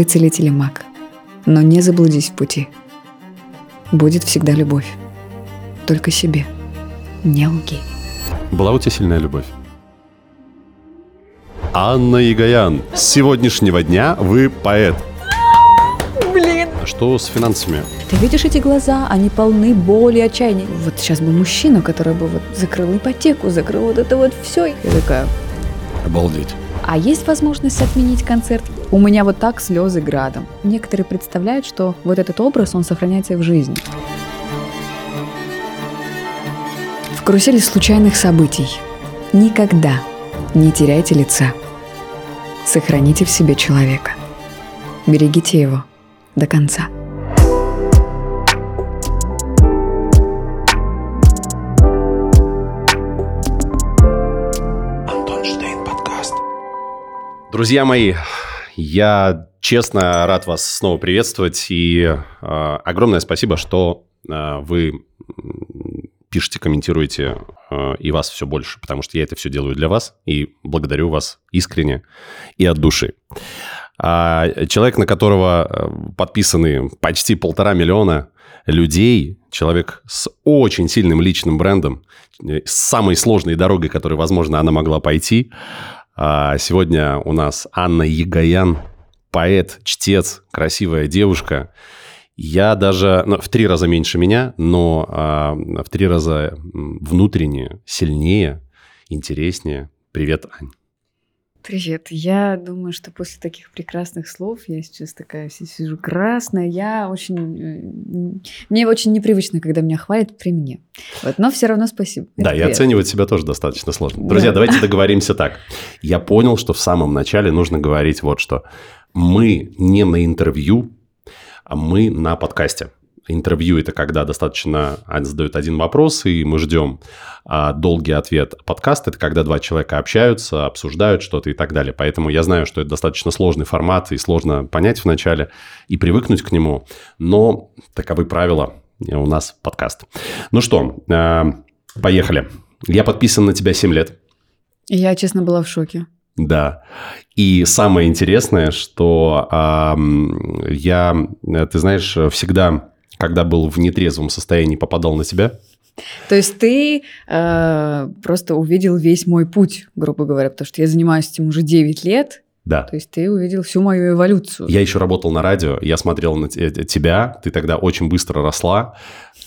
Ты целитель и маг. Но не заблудись в пути. Будет всегда любовь. Только себе. Не лги. Была у тебя сильная любовь? Анна Ягоян, с сегодняшнего дня вы поэт. Блин. А что с финансами? Ты видишь эти глаза? Они полны боли и отчаяния. Вот сейчас бы мужчина, который бы вот закрыл ипотеку, закрыл вот это вот все. Я такая, Обалдеть. А есть возможность отменить концерт? У меня вот так слезы градом. Некоторые представляют, что вот этот образ, он сохраняется и в жизни. В карусели случайных событий никогда не теряйте лица. Сохраните в себе человека. Берегите его до конца. Друзья мои, я честно рад вас снова приветствовать и э, огромное спасибо, что э, вы пишете, комментируете э, и вас все больше, потому что я это все делаю для вас и благодарю вас искренне и от души. А, человек, на которого подписаны почти полтора миллиона людей, человек с очень сильным личным брендом, э, с самой сложной дорогой, которой, возможно, она могла пойти. А, Сегодня у нас Анна Ягоян, поэт, чтец, красивая девушка. Я даже ну, в три раза меньше меня, но а, в три раза м, внутренне, сильнее, интереснее. Привет, Ань. Привет. Я думаю, что после таких прекрасных слов я сейчас такая вся сижу красная. Я очень... э, Мне очень непривычно, когда меня хвалят при мне. Вот, но все равно спасибо. Это Да, и приятно. оценивать себя тоже достаточно сложно. Друзья, Да. давайте договоримся так. Я понял, что в самом начале нужно говорить вот что. Мы не на интервью, а мы на подкасте. Интервью – это когда достаточно задают один вопрос, и мы ждем а, долгий ответ. Подкаст – это когда два человека общаются, обсуждают что-то и так далее. Поэтому я знаю, что это достаточно сложный формат, и сложно понять вначале и привыкнуть к нему. Но таковы правила. э, У нас подкаст. Ну что, а, поехали. Я подписан на тебя 7 лет. Я, честно, была в шоке. Да. И самое интересное, что ам, я, э, ты знаешь, всегда, когда был в нетрезвом состоянии, попадал на тебя. То есть ты э, просто увидел весь мой путь, грубо говоря, потому что я занимаюсь этим уже 9 лет. Да. То есть ты увидел всю мою эволюцию. Я еще работал на радио, я смотрел на те- тебя, ты тогда очень быстро росла,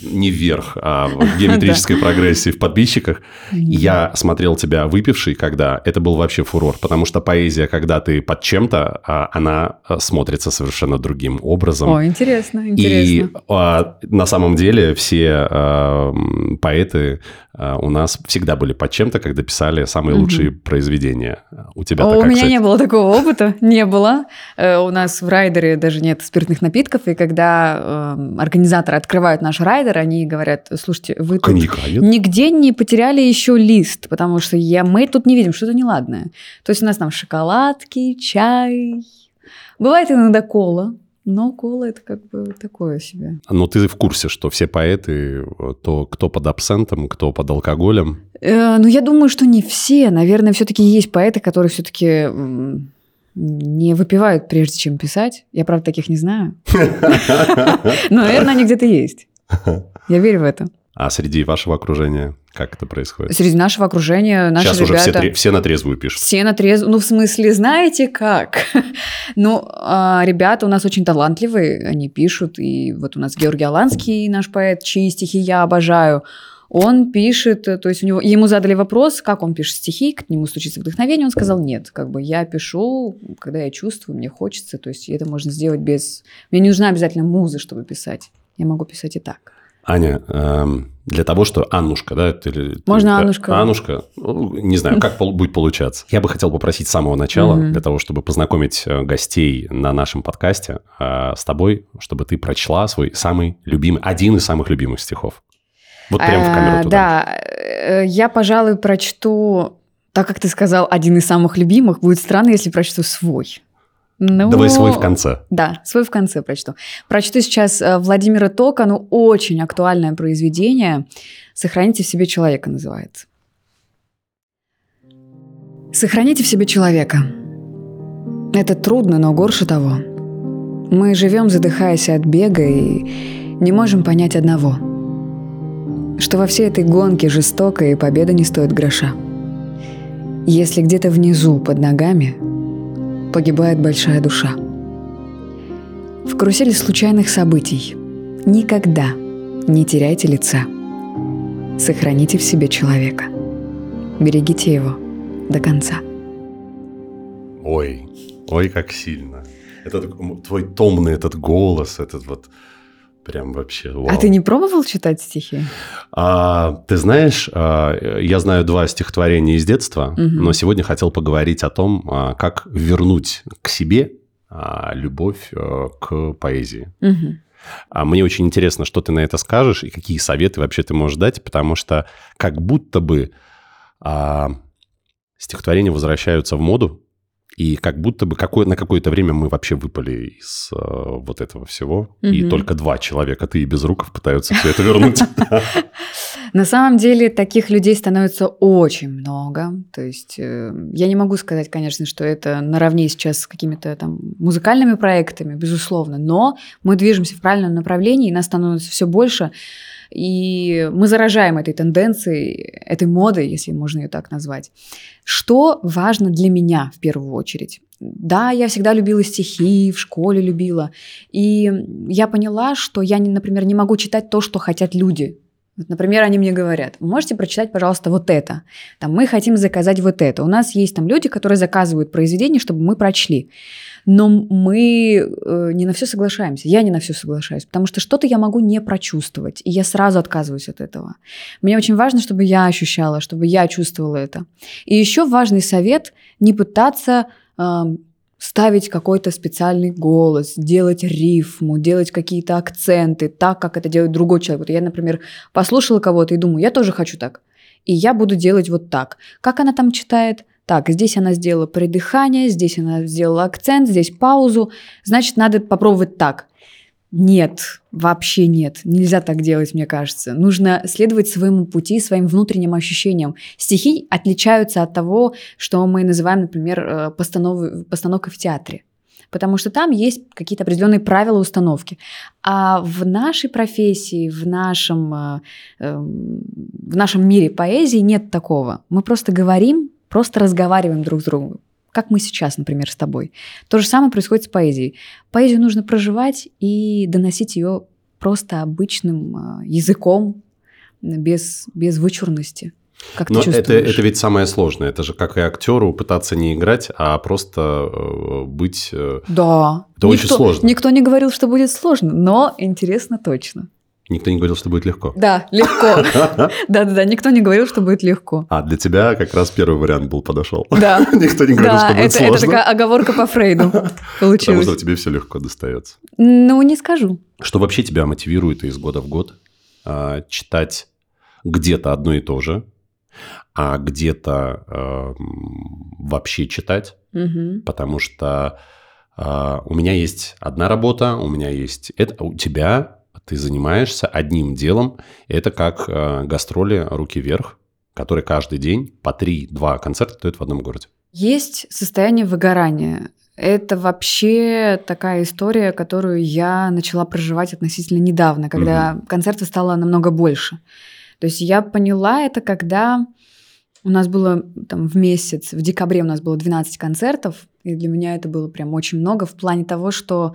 не вверх, а в геометрической прогрессии в подписчиках. И Я смотрел тебя выпивший, когда это был вообще фурор, потому что поэзия, когда ты под чем-то, а, она а, смотрится совершенно другим образом. О, интересно, И интересно. а, на самом деле все а, поэты у нас всегда были под чем-то, когда писали самые лучшие произведения. У тебя так у меня не было такого опыта, не было. Э, У нас в райдере даже нет спиртных напитков, и когда э, организаторы открывают наш райдер, они говорят, слушайте, вы тут нигде не потеряли еще лист, потому что я, мы тут не видим что-то неладное. То есть у нас там шоколадки, чай, бывает иногда кола, но кола это как бы такое себе. Но ты в курсе, что все поэты, то кто под абсентом, кто под алкоголем. Э, ну, я думаю, что не все. Наверное, все-таки есть поэты, которые все-таки не выпивают, прежде чем писать. Я, правда, таких не знаю. Но, наверное, они где-то есть. Я верю в это. А среди вашего окружения как это происходит? Среди нашего окружения наши Сейчас уже все, ребята... тре- все на трезвую пишут. Все на трезв... Ну, в смысле, знаете как? ну, а, ребята у нас очень талантливые, они пишут. И вот у нас Георгий Аланский, наш поэт, чьи стихи я обожаю. Он пишет, то есть у него, ему задали вопрос, как он пишет стихи, к нему случится вдохновение, он сказал, нет, как бы я пишу, когда я чувствую, мне хочется, то есть это можно сделать без... Мне не нужна обязательно муза, чтобы писать, я могу писать и так. Аня, эм, для того, что Аннушка, да? ты- ты- Можно да, Аннушка. Аннушка, ну, не знаю, как будет получаться. Я бы хотел попросить с самого начала, для того, чтобы познакомить э, гостей на нашем подкасте э, с тобой, чтобы ты прочла свой самый любимый, один из самых любимых стихов. Вот прямо в камеру А, туда. Да, э, я, пожалуй, прочту, так как ты сказал, один из самых любимых, будет странно, если прочту свой. Ну, Давай свой в конце. Да, свой в конце прочту. Прочту сейчас э, Владимира Тока, ну, очень актуальное произведение «Сохраните в себе человека» называется. Сохраните в себе человека. Это трудно, но горше того. Мы живем, задыхаясь от бега, и не можем понять одного. Что во всей этой гонке жестокая и победа не стоит гроша. Если где-то внизу, под ногами, погибает большая душа. В карусели случайных событий никогда не теряйте лица. Сохраните в себе человека. Берегите его до конца. Ой, ой, как сильно. Это твой томный этот голос, этот вот прям вообще. Вау. А ты не пробовал читать стихи? А, ты знаешь, а, я знаю два стихотворения из детства, угу. но сегодня хотел поговорить о том, а, как вернуть к себе а, любовь а, к поэзии. Угу. А мне очень интересно, что ты на это скажешь и какие советы вообще ты можешь дать, потому что как будто бы а, стихотворения возвращаются в моду, и как будто бы какое, на какое-то время мы вообще выпали из э, вот этого всего. Угу. И только два человека, ты и без руков, пытаются все это вернуть. На самом деле таких людей становится очень много. То есть э, я не могу сказать, конечно, что это наравне сейчас с какими-то там музыкальными проектами, безусловно, но мы движемся в правильном направлении, и нас становится все больше. И мы заражаем этой тенденцией, этой модой, если можно ее так назвать. Что важно для меня в первую очередь? Да, я всегда любила стихи, в школе любила. И я поняла, что я, например, не могу читать то, что хотят люди. Вот, например, они мне говорят, можете прочитать, пожалуйста, вот это. Там, мы хотим заказать вот это. У нас есть там люди, которые заказывают произведение, чтобы мы прочли но мы э, не на все соглашаемся. Я не на все соглашаюсь, потому что что-то я могу не прочувствовать, и я сразу отказываюсь от этого. Мне очень важно, чтобы я ощущала, чтобы я чувствовала это. И еще важный совет не пытаться э, ставить какой-то специальный голос, делать рифму, делать какие-то акценты, так, как это делает другой человек. Вот я, например, послушала кого-то и думаю, я тоже хочу так. И я буду делать вот так. Как она там читает? Так, здесь она сделала придыхание, здесь она сделала акцент, здесь паузу. Значит, надо попробовать так. Нет, вообще нет. Нельзя так делать, мне кажется. Нужно следовать своему пути, своим внутренним ощущениям. Стихи отличаются от того, что мы называем, например, э, постанов... постановкой в театре. Потому что там есть какие-то определенные правила установки. А в нашей профессии, в нашем, э, эм, в нашем мире поэзии нет такого. Мы просто говорим Просто разговариваем друг с другом. Как мы сейчас, например, с тобой. То же самое происходит с поэзией. Поэзию нужно проживать и доносить ее просто обычным а, языком, без, без вычурности. Как Но это, это ведь самое сложное. Это же как и актеру пытаться не играть, а просто э, быть... Э, да. Это никто, очень сложно. Никто не говорил, что будет сложно, но интересно точно. Никто не говорил, что будет легко. Да, легко. Да-да-да, никто не говорил, что будет легко. А для тебя как раз первый вариант был подошел. Да. Никто не говорил, что будет сложно. это такая оговорка по Фрейду получилась. Потому что тебе все легко достается. Ну, не скажу. Что вообще тебя мотивирует из года в год а, читать где-то одно и то же, а где-то э, вообще читать, потому что э, у меня есть одна работа, у меня есть это, а у тебя ты занимаешься одним делом. Это как э, гастроли «Руки вверх», которые каждый день по 3-2 концерта дают в одном городе. Есть состояние выгорания. Это вообще такая история, которую я начала проживать относительно недавно, когда угу. концертов стало намного больше. То есть я поняла это, когда у нас было там в месяц, в декабре у нас было 12 концертов, и для меня это было прям очень много в плане того, что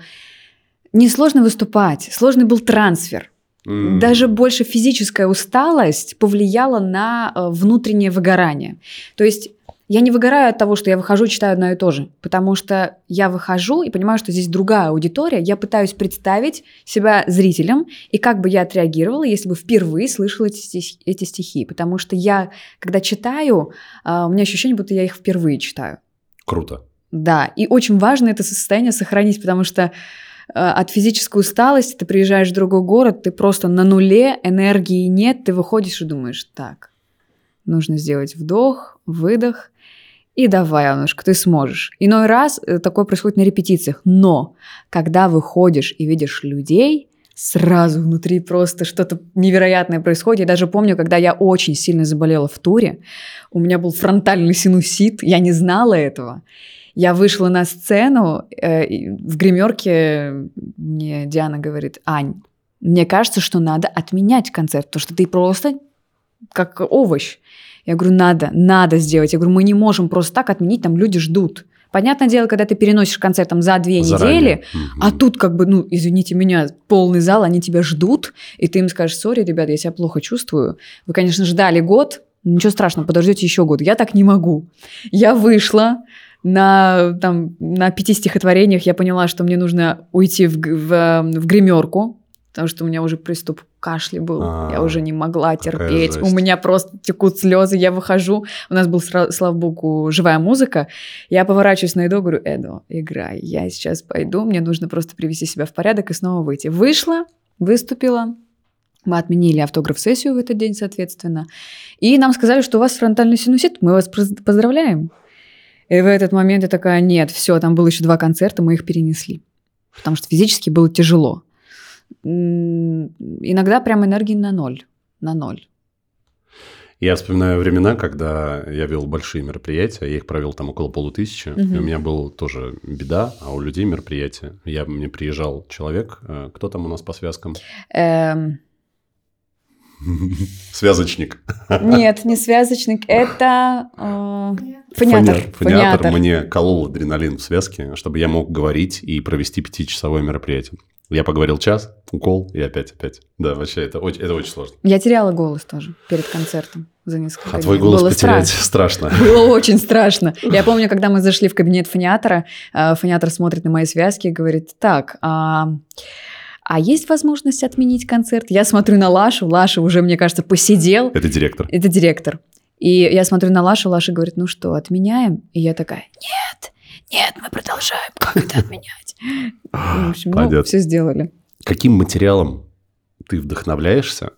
Несложно выступать, сложный был трансфер. Mm. Даже больше физическая усталость повлияла на э, внутреннее выгорание. То есть я не выгораю от того, что я выхожу и читаю одно и то же, потому что я выхожу и понимаю, что здесь другая аудитория, я пытаюсь представить себя зрителем, и как бы я отреагировала, если бы впервые слышала эти стихи, эти стихи. потому что я, когда читаю, э, у меня ощущение, будто я их впервые читаю. Круто. Да, и очень важно это состояние сохранить, потому что от физической усталости ты приезжаешь в другой город, ты просто на нуле, энергии нет, ты выходишь и думаешь, так, нужно сделать вдох, выдох, и давай, Анушка, ты сможешь. Иной раз э, такое происходит на репетициях, но когда выходишь и видишь людей, сразу внутри просто что-то невероятное происходит. Я даже помню, когда я очень сильно заболела в туре, у меня был фронтальный синусит, я не знала этого. Я вышла на сцену, э, в гримерке мне Диана говорит, Ань, мне кажется, что надо отменять концерт, потому что ты просто как овощ. Я говорю, надо, надо сделать. Я говорю, мы не можем просто так отменить, там люди ждут. Понятное дело, когда ты переносишь концерт там за две Заранее. недели, угу. а тут как бы, ну, извините меня, полный зал, они тебя ждут, и ты им скажешь, сори, ребят, я себя плохо чувствую. Вы, конечно, ждали год, ничего страшного, подождете еще год. Я так не могу. Я вышла, на, там, на пяти стихотворениях я поняла, что мне нужно уйти в, в, в гримерку, потому что у меня уже приступ кашля был, А-а-а, я уже не могла терпеть, у меня просто текут слезы, я выхожу, у нас был, слава богу, живая музыка, я поворачиваюсь на Эдо, говорю, Эдо, играй, я сейчас пойду, мне нужно просто привести себя в порядок и снова выйти. Вышла, выступила, мы отменили автограф-сессию в этот день, соответственно, и нам сказали, что у вас фронтальный синусит, мы вас поздравляем. И в этот момент я такая, нет, все, там было еще два концерта, мы их перенесли, потому что физически было тяжело иногда прям энергии на ноль, на ноль. Я вспоминаю времена, когда я вел большие мероприятия, я их провел там около полутысячи, угу. и у меня была тоже беда, а у людей мероприятия. Я, мне приезжал человек, э, кто там у нас по связкам? Эм... Связочник. Нет, не связочник, это э. Фониатор мне колол адреналин в связке, чтобы я мог говорить и провести пятичасовое мероприятие. Я поговорил час, укол и опять, опять. Да, вообще, это очень, это очень сложно. Я теряла голос тоже перед концертом за несколько А твой голос Было потерять страшно. страшно. Было очень страшно. Я помню, когда мы зашли в кабинет фониатора, э, фониатор смотрит на мои связки и говорит, так, а... А есть возможность отменить концерт? Я смотрю на Лашу, Лаша уже, мне кажется, посидел. Это директор. Это директор. И я смотрю на Лашу, Лаша говорит, ну что, отменяем? И я такая, нет, нет, мы продолжаем. Как это отменять? В общем, ну, все сделали. Каким материалом ты вдохновляешься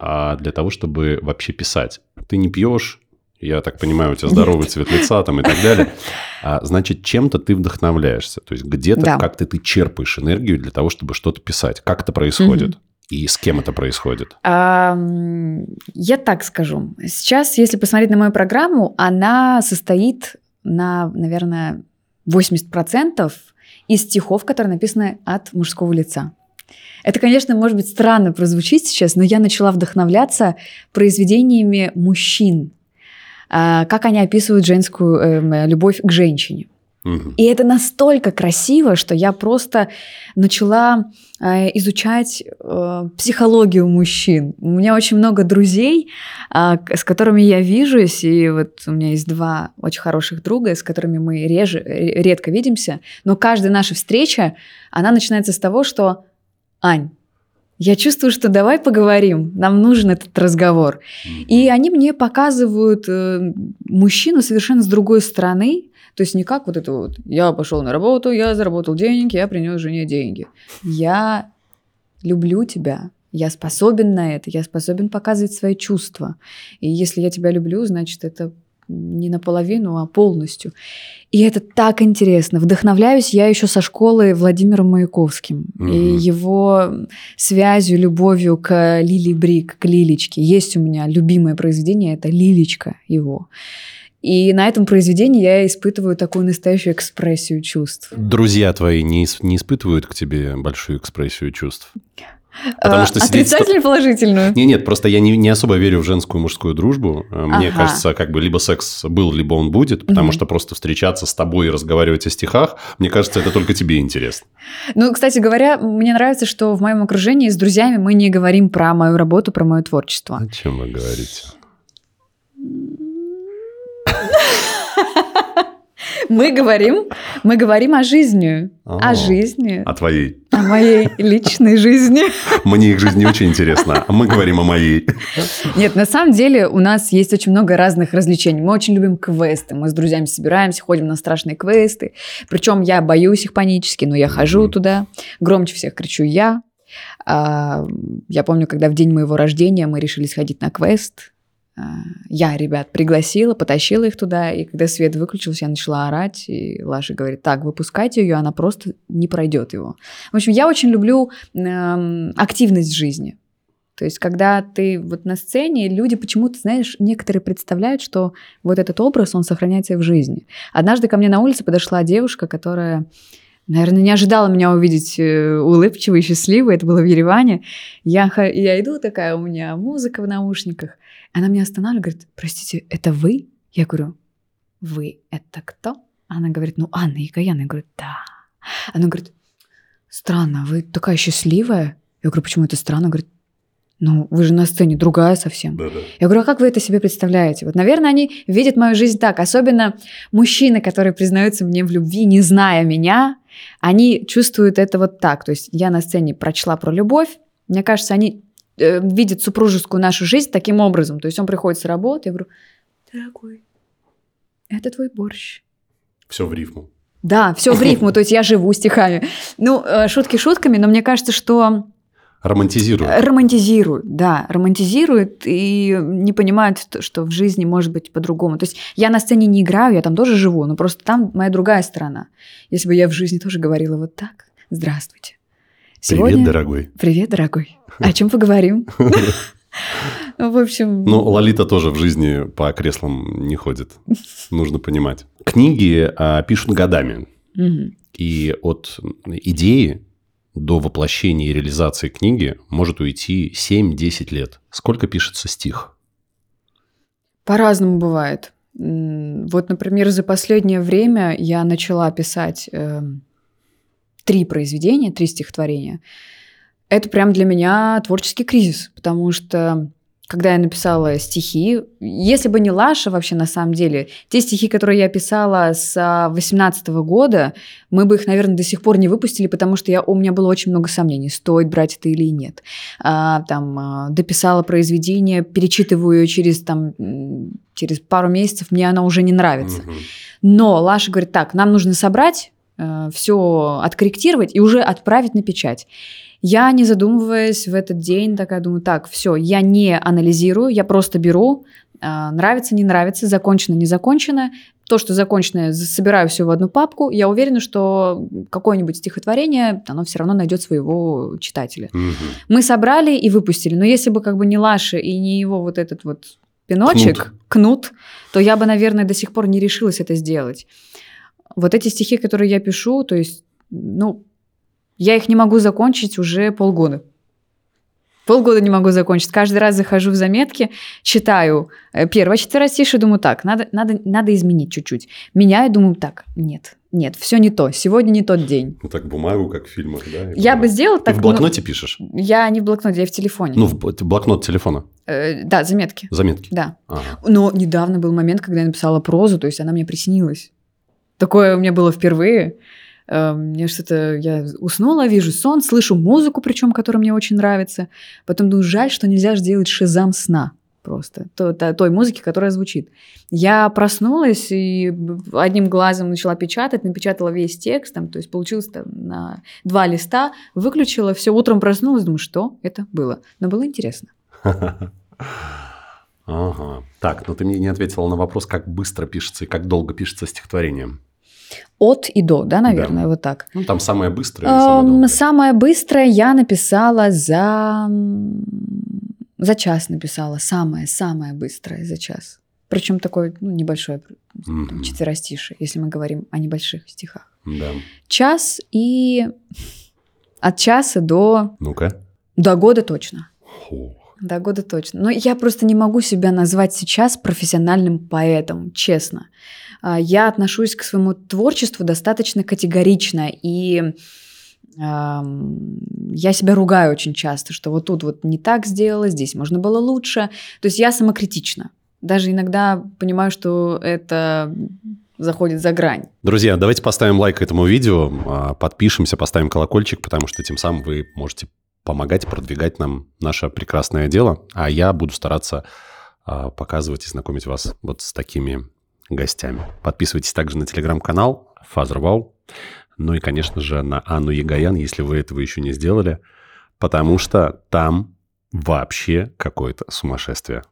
а для того, чтобы вообще писать? Ты не пьешь, я так понимаю, у тебя здоровый Нет. цвет лица там и так далее. А, значит, чем-то ты вдохновляешься. То есть где-то да. как-то ты черпаешь энергию для того, чтобы что-то писать. Как это происходит? Угу. И с кем это происходит? А, я так скажу. Сейчас, если посмотреть на мою программу, она состоит на, наверное, 80% из стихов, которые написаны от мужского лица. Это, конечно, может быть странно прозвучит сейчас, но я начала вдохновляться произведениями мужчин, как они описывают женскую э, любовь к женщине. И это настолько красиво, что я просто начала э, изучать э, психологию мужчин. У меня очень много друзей, э, с которыми я вижусь, и вот у меня есть два очень хороших друга, с которыми мы реже, редко видимся, но каждая наша встреча, она начинается с того, что «Ань, я чувствую, что давай поговорим, нам нужен этот разговор. И они мне показывают э, мужчину совершенно с другой стороны, то есть не как вот это вот, я пошел на работу, я заработал денег, я принес жене деньги. Я люблю тебя, я способен на это, я способен показывать свои чувства. И если я тебя люблю, значит, это не наполовину, а полностью. И это так интересно. Вдохновляюсь я еще со школы Владимиром Маяковским угу. и его связью, любовью к Лили Брик, к Лилечке. Есть у меня любимое произведение, это Лилечка его. И на этом произведении я испытываю такую настоящую экспрессию чувств. Друзья твои не, не испытывают к тебе большую экспрессию чувств? Потому а, что Отрицательную, положительную? Нет, нет, просто я не, не особо верю в женскую мужскую дружбу. Мне ага. кажется, как бы либо секс был, либо он будет, потому угу. что просто встречаться с тобой и разговаривать о стихах, мне кажется, это только тебе интересно. Ну, кстати говоря, мне нравится, что в моем окружении с друзьями мы не говорим про мою работу, про мое творчество. О чем вы говорите? Мы говорим, мы говорим о жизни. О, жизни. О твоей. О моей личной жизни. Мне их жизнь не очень интересна, а мы говорим о моей. Нет, на самом деле у нас есть очень много разных развлечений. Мы очень любим квесты. Мы с друзьями собираемся, ходим на страшные квесты. Причем я боюсь их панически, но я хожу туда. Громче всех кричу я. А, я помню, когда в день моего рождения мы решили сходить на квест я ребят пригласила, потащила их туда, и когда свет выключился, я начала орать, и Лаша говорит, так, выпускайте ее, она просто не пройдет его. В общем, я очень люблю э, активность жизни. То есть, когда ты вот на сцене, люди почему-то, знаешь, некоторые представляют, что вот этот образ, он сохраняется и в жизни. Однажды ко мне на улице подошла девушка, которая, наверное, не ожидала меня увидеть э, улыбчивой, счастливой. Это было в Ереване. Я, я иду такая, у меня музыка в наушниках. Она меня останавливает, говорит, простите, это вы? Я говорю, вы это кто? Она говорит, ну, Анна Икаян. Я говорю, да. Она говорит, странно, вы такая счастливая. Я говорю, почему это странно? Она говорит, ну, вы же на сцене другая совсем. Да-да. Я говорю, а как вы это себе представляете? Вот, наверное, они видят мою жизнь так. Особенно мужчины, которые признаются мне в любви, не зная меня, они чувствуют это вот так. То есть я на сцене прочла про любовь. Мне кажется, они э, видят супружескую нашу жизнь таким образом. То есть он приходит с работы, я говорю, дорогой, это твой борщ. Все в рифму. Да, все в рифму, то есть я живу стихами. Ну, э, шутки шутками, но мне кажется, что Романтизируют. Романтизируют, да, романтизируют и не понимают, что в жизни может быть по-другому. То есть я на сцене не играю, я там тоже живу, но просто там моя другая сторона. Если бы я в жизни тоже говорила вот так, здравствуйте. Сегодня... Привет, дорогой. Привет, дорогой. О чем поговорим? В общем... Ну, Лолита тоже в жизни по креслам не ходит. Нужно понимать. Книги а, пишут годами. И от идеи до воплощения и реализации книги может уйти 7-10 лет. Сколько пишется стих? По-разному бывает. Вот, например, за последнее время я начала писать э, три произведения, три стихотворения. Это прям для меня творческий кризис, потому что когда я написала стихи, если бы не Лаша вообще на самом деле, те стихи, которые я писала с 18 года, мы бы их, наверное, до сих пор не выпустили, потому что я, у меня было очень много сомнений, стоит брать это или нет. А, там, а, дописала произведение, перечитываю ее через, там, через пару месяцев, мне она уже не нравится. Угу. Но Лаша говорит, так, нам нужно собрать, э, все откорректировать и уже отправить на печать. Я, не задумываясь в этот день, такая думаю, так, все, я не анализирую, я просто беру, а, нравится, не нравится, закончено, не закончено. То, что закончено, собираю все в одну папку. Я уверена, что какое-нибудь стихотворение, оно все равно найдет своего читателя. Угу. Мы собрали и выпустили. Но если бы как бы не Лаша и не его вот этот вот пиночек, кнут. кнут, то я бы, наверное, до сих пор не решилась это сделать. Вот эти стихи, которые я пишу, то есть, ну, я их не могу закончить уже полгода. Полгода не могу закончить. Каждый раз захожу в заметки, читаю э, первое четверостишее, думаю, так, надо, надо, надо изменить чуть-чуть. Меняю, думаю, так, нет, нет, все не то. Сегодня не тот день. Ну так бумагу, как в фильмах, да? Я бы сделала так. Ты в блокноте ну, пишешь? Я не в блокноте, я в телефоне. Ну, в блокнот телефона? Э, да, заметки. Заметки? Да. Ага. Но недавно был момент, когда я написала прозу, то есть она мне приснилась. Такое у меня было впервые. Эм, мне что-то, я уснула, вижу сон, слышу музыку, причем, которая мне очень нравится. Потом думаю, жаль, что нельзя сделать шизам сна просто, то, то, той музыки, которая звучит. Я проснулась и одним глазом начала печатать, напечатала весь текст, там, то есть получилось там на два листа, выключила, все, утром проснулась, думаю, что это было. Но было интересно. Ага. Так, но ты мне не ответила на вопрос, как быстро пишется и как долго пишется стихотворение. От и до, да, наверное, да. вот так. Ну, там самое быстрое. Самое, самое быстрое я написала за... За час написала. Самое-самое быстрое за час. Причем такое ну, небольшое mm-hmm. четверостишее, если мы говорим о небольших стихах. Да. Час и от часа до... Ну-ка. До года точно. Фу. До года точно. Но я просто не могу себя назвать сейчас профессиональным поэтом, честно. А, я отношусь к своему творчеству достаточно категорично и я себя ругаю очень часто, что вот тут вот не так сделала, здесь можно было лучше. То есть я самокритична. Даже иногда понимаю, что это заходит за грань. Друзья, давайте поставим лайк этому видео, а, подпишемся, поставим колокольчик, потому что тем самым вы можете помогать продвигать нам наше прекрасное дело, а я буду стараться а, показывать и знакомить вас вот с такими гостями. Подписывайтесь также на телеграм-канал FazerWow, ну и, конечно же, на Анну Ягоян, если вы этого еще не сделали, потому что там вообще какое-то сумасшествие.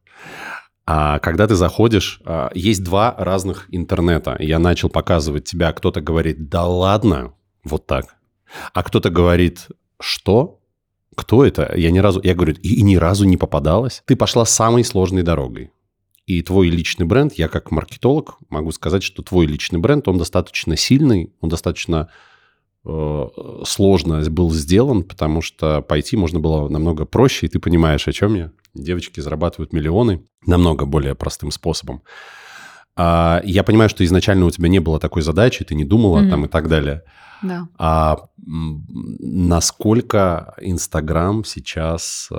А когда ты заходишь, а, есть два разных интернета. Я начал показывать тебя, кто-то говорит, да ладно, вот так. А кто-то говорит, что? Кто это? Я ни разу, я говорю, и, и ни разу не попадалась. Ты пошла самой сложной дорогой. И твой личный бренд, я как маркетолог могу сказать, что твой личный бренд, он достаточно сильный, он достаточно э, сложно был сделан, потому что пойти можно было намного проще, и ты понимаешь, о чем я. Девочки зарабатывают миллионы намного более простым способом. А, я понимаю, что изначально у тебя не было такой задачи, ты не думала mm-hmm. там и так далее. Да. А насколько Инстаграм сейчас э,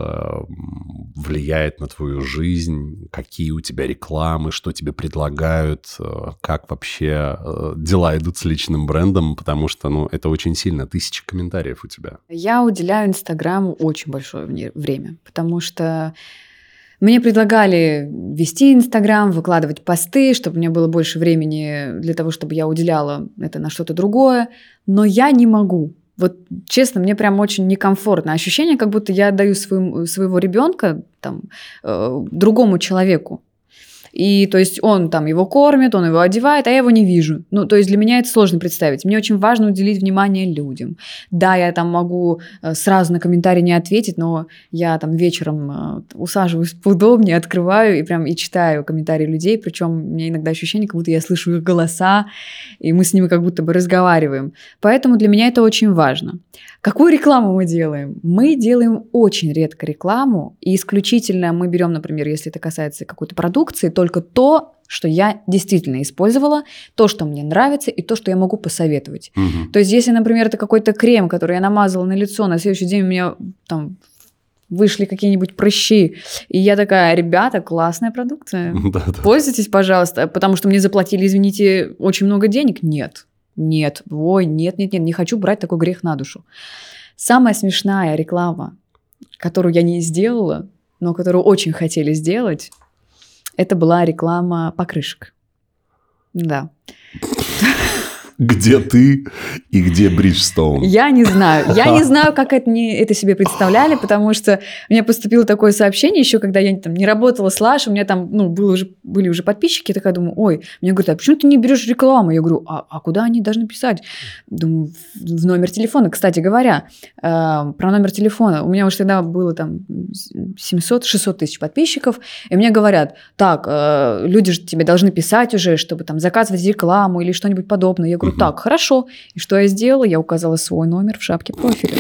влияет на твою жизнь? Какие у тебя рекламы, что тебе предлагают? Э, как вообще э, дела идут с личным брендом? Потому что, ну, это очень сильно. Тысячи комментариев у тебя. Я уделяю Инстаграму очень большое время, потому что мне предлагали вести Инстаграм, выкладывать посты, чтобы у меня было больше времени для того, чтобы я уделяла это на что-то другое, но я не могу. Вот честно, мне прям очень некомфортно. Ощущение, как будто я отдаю своим, своего ребенка там, э, другому человеку. И то есть он там его кормит, он его одевает, а я его не вижу. Ну, то есть для меня это сложно представить. Мне очень важно уделить внимание людям. Да, я там могу э, сразу на комментарий не ответить, но я там вечером э, усаживаюсь поудобнее, открываю и прям и читаю комментарии людей, причем у меня иногда ощущение, как будто я слышу их голоса, и мы с ними как будто бы разговариваем. Поэтому для меня это очень важно. Какую рекламу мы делаем? Мы делаем очень редко рекламу, и исключительно мы берем, например, если это касается какой-то продукции, только то, что я действительно использовала, то, что мне нравится, и то, что я могу посоветовать. Угу. То есть, если, например, это какой-то крем, который я намазала на лицо, на следующий день у меня там вышли какие-нибудь прыщи. И я такая, ребята, классная продукция. Пользуйтесь, пожалуйста, потому что мне заплатили, извините, очень много денег. Нет. Нет, ой, нет, нет, нет, не хочу брать такой грех на душу. Самая смешная реклама, которую я не сделала, но которую очень хотели сделать, это была реклама покрышек. Да где ты и где Бриджстоун? Я не знаю. Я не знаю, как это, не, это себе представляли, потому что мне поступило такое сообщение еще, когда я там не работала с Лашей, у меня там ну, было уже, были уже подписчики, я такая думаю, ой, мне говорят, а почему ты не берешь рекламу? Я говорю, а, а куда они должны писать? Думаю, в, в номер телефона. Кстати говоря, э, про номер телефона. У меня уже тогда было там 700-600 тысяч подписчиков, и мне говорят, так, э, люди же тебе должны писать уже, чтобы там заказывать рекламу или что-нибудь подобное. Я говорю, говорю, так, хорошо. И что я сделала? Я указала свой номер в шапке профиля.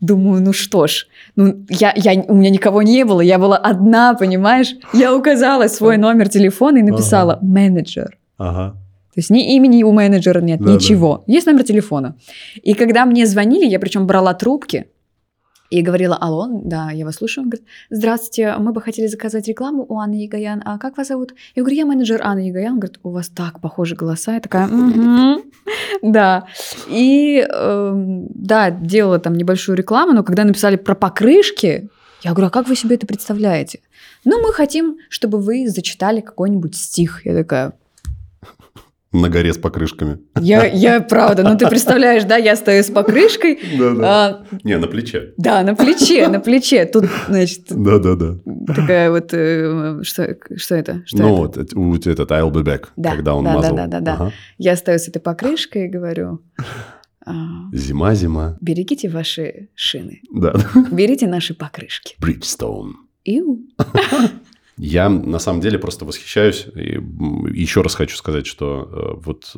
Думаю, ну что ж, ну я, я, у меня никого не было, я была одна, понимаешь? Я указала свой номер телефона и написала ага. менеджер. Ага. То есть ни имени у менеджера нет, да, ничего. Да. Есть номер телефона. И когда мне звонили, я причем брала трубки, и говорила, алло, да, я вас слушаю. Он говорит, здравствуйте, мы бы хотели заказать рекламу у Анны Егоян. А как вас зовут? Я говорю, я менеджер Анны Егоян. Он говорит, у вас так похожи голоса. Я такая, да. И, эм, да, делала там небольшую рекламу, но когда написали про покрышки, я говорю, а как вы себе это представляете? Ну, мы хотим, чтобы вы зачитали какой-нибудь стих. Я такая, на горе с покрышками. Я, я правда, ну ты представляешь, да, я стою с покрышкой. Да, да. А, Не, на плече. Да, на плече, на плече. Тут, значит... Да, да, да. Такая вот, э, что, что это? Что ну это? вот, у этот I'll be back, да, когда он да, мазал. Да, да, да, да. Я стою с этой покрышкой и говорю... Зима, зима. Берегите ваши шины. Да. Берите наши покрышки. Bridgestone. Иу. Я на самом деле просто восхищаюсь. И еще раз хочу сказать, что э, вот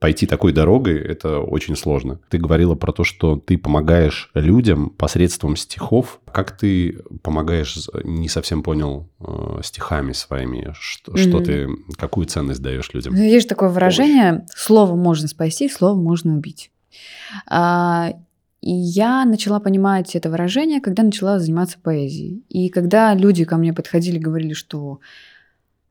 пойти такой дорогой – это очень сложно. Ты говорила про то, что ты помогаешь людям посредством стихов. Как ты помогаешь, не совсем понял, э, стихами своими? Что, mm-hmm. что ты, какую ценность даешь людям? Есть такое выражение «слово можно спасти, слово можно убить». И я начала понимать это выражение, когда начала заниматься поэзией. И когда люди ко мне подходили, говорили, что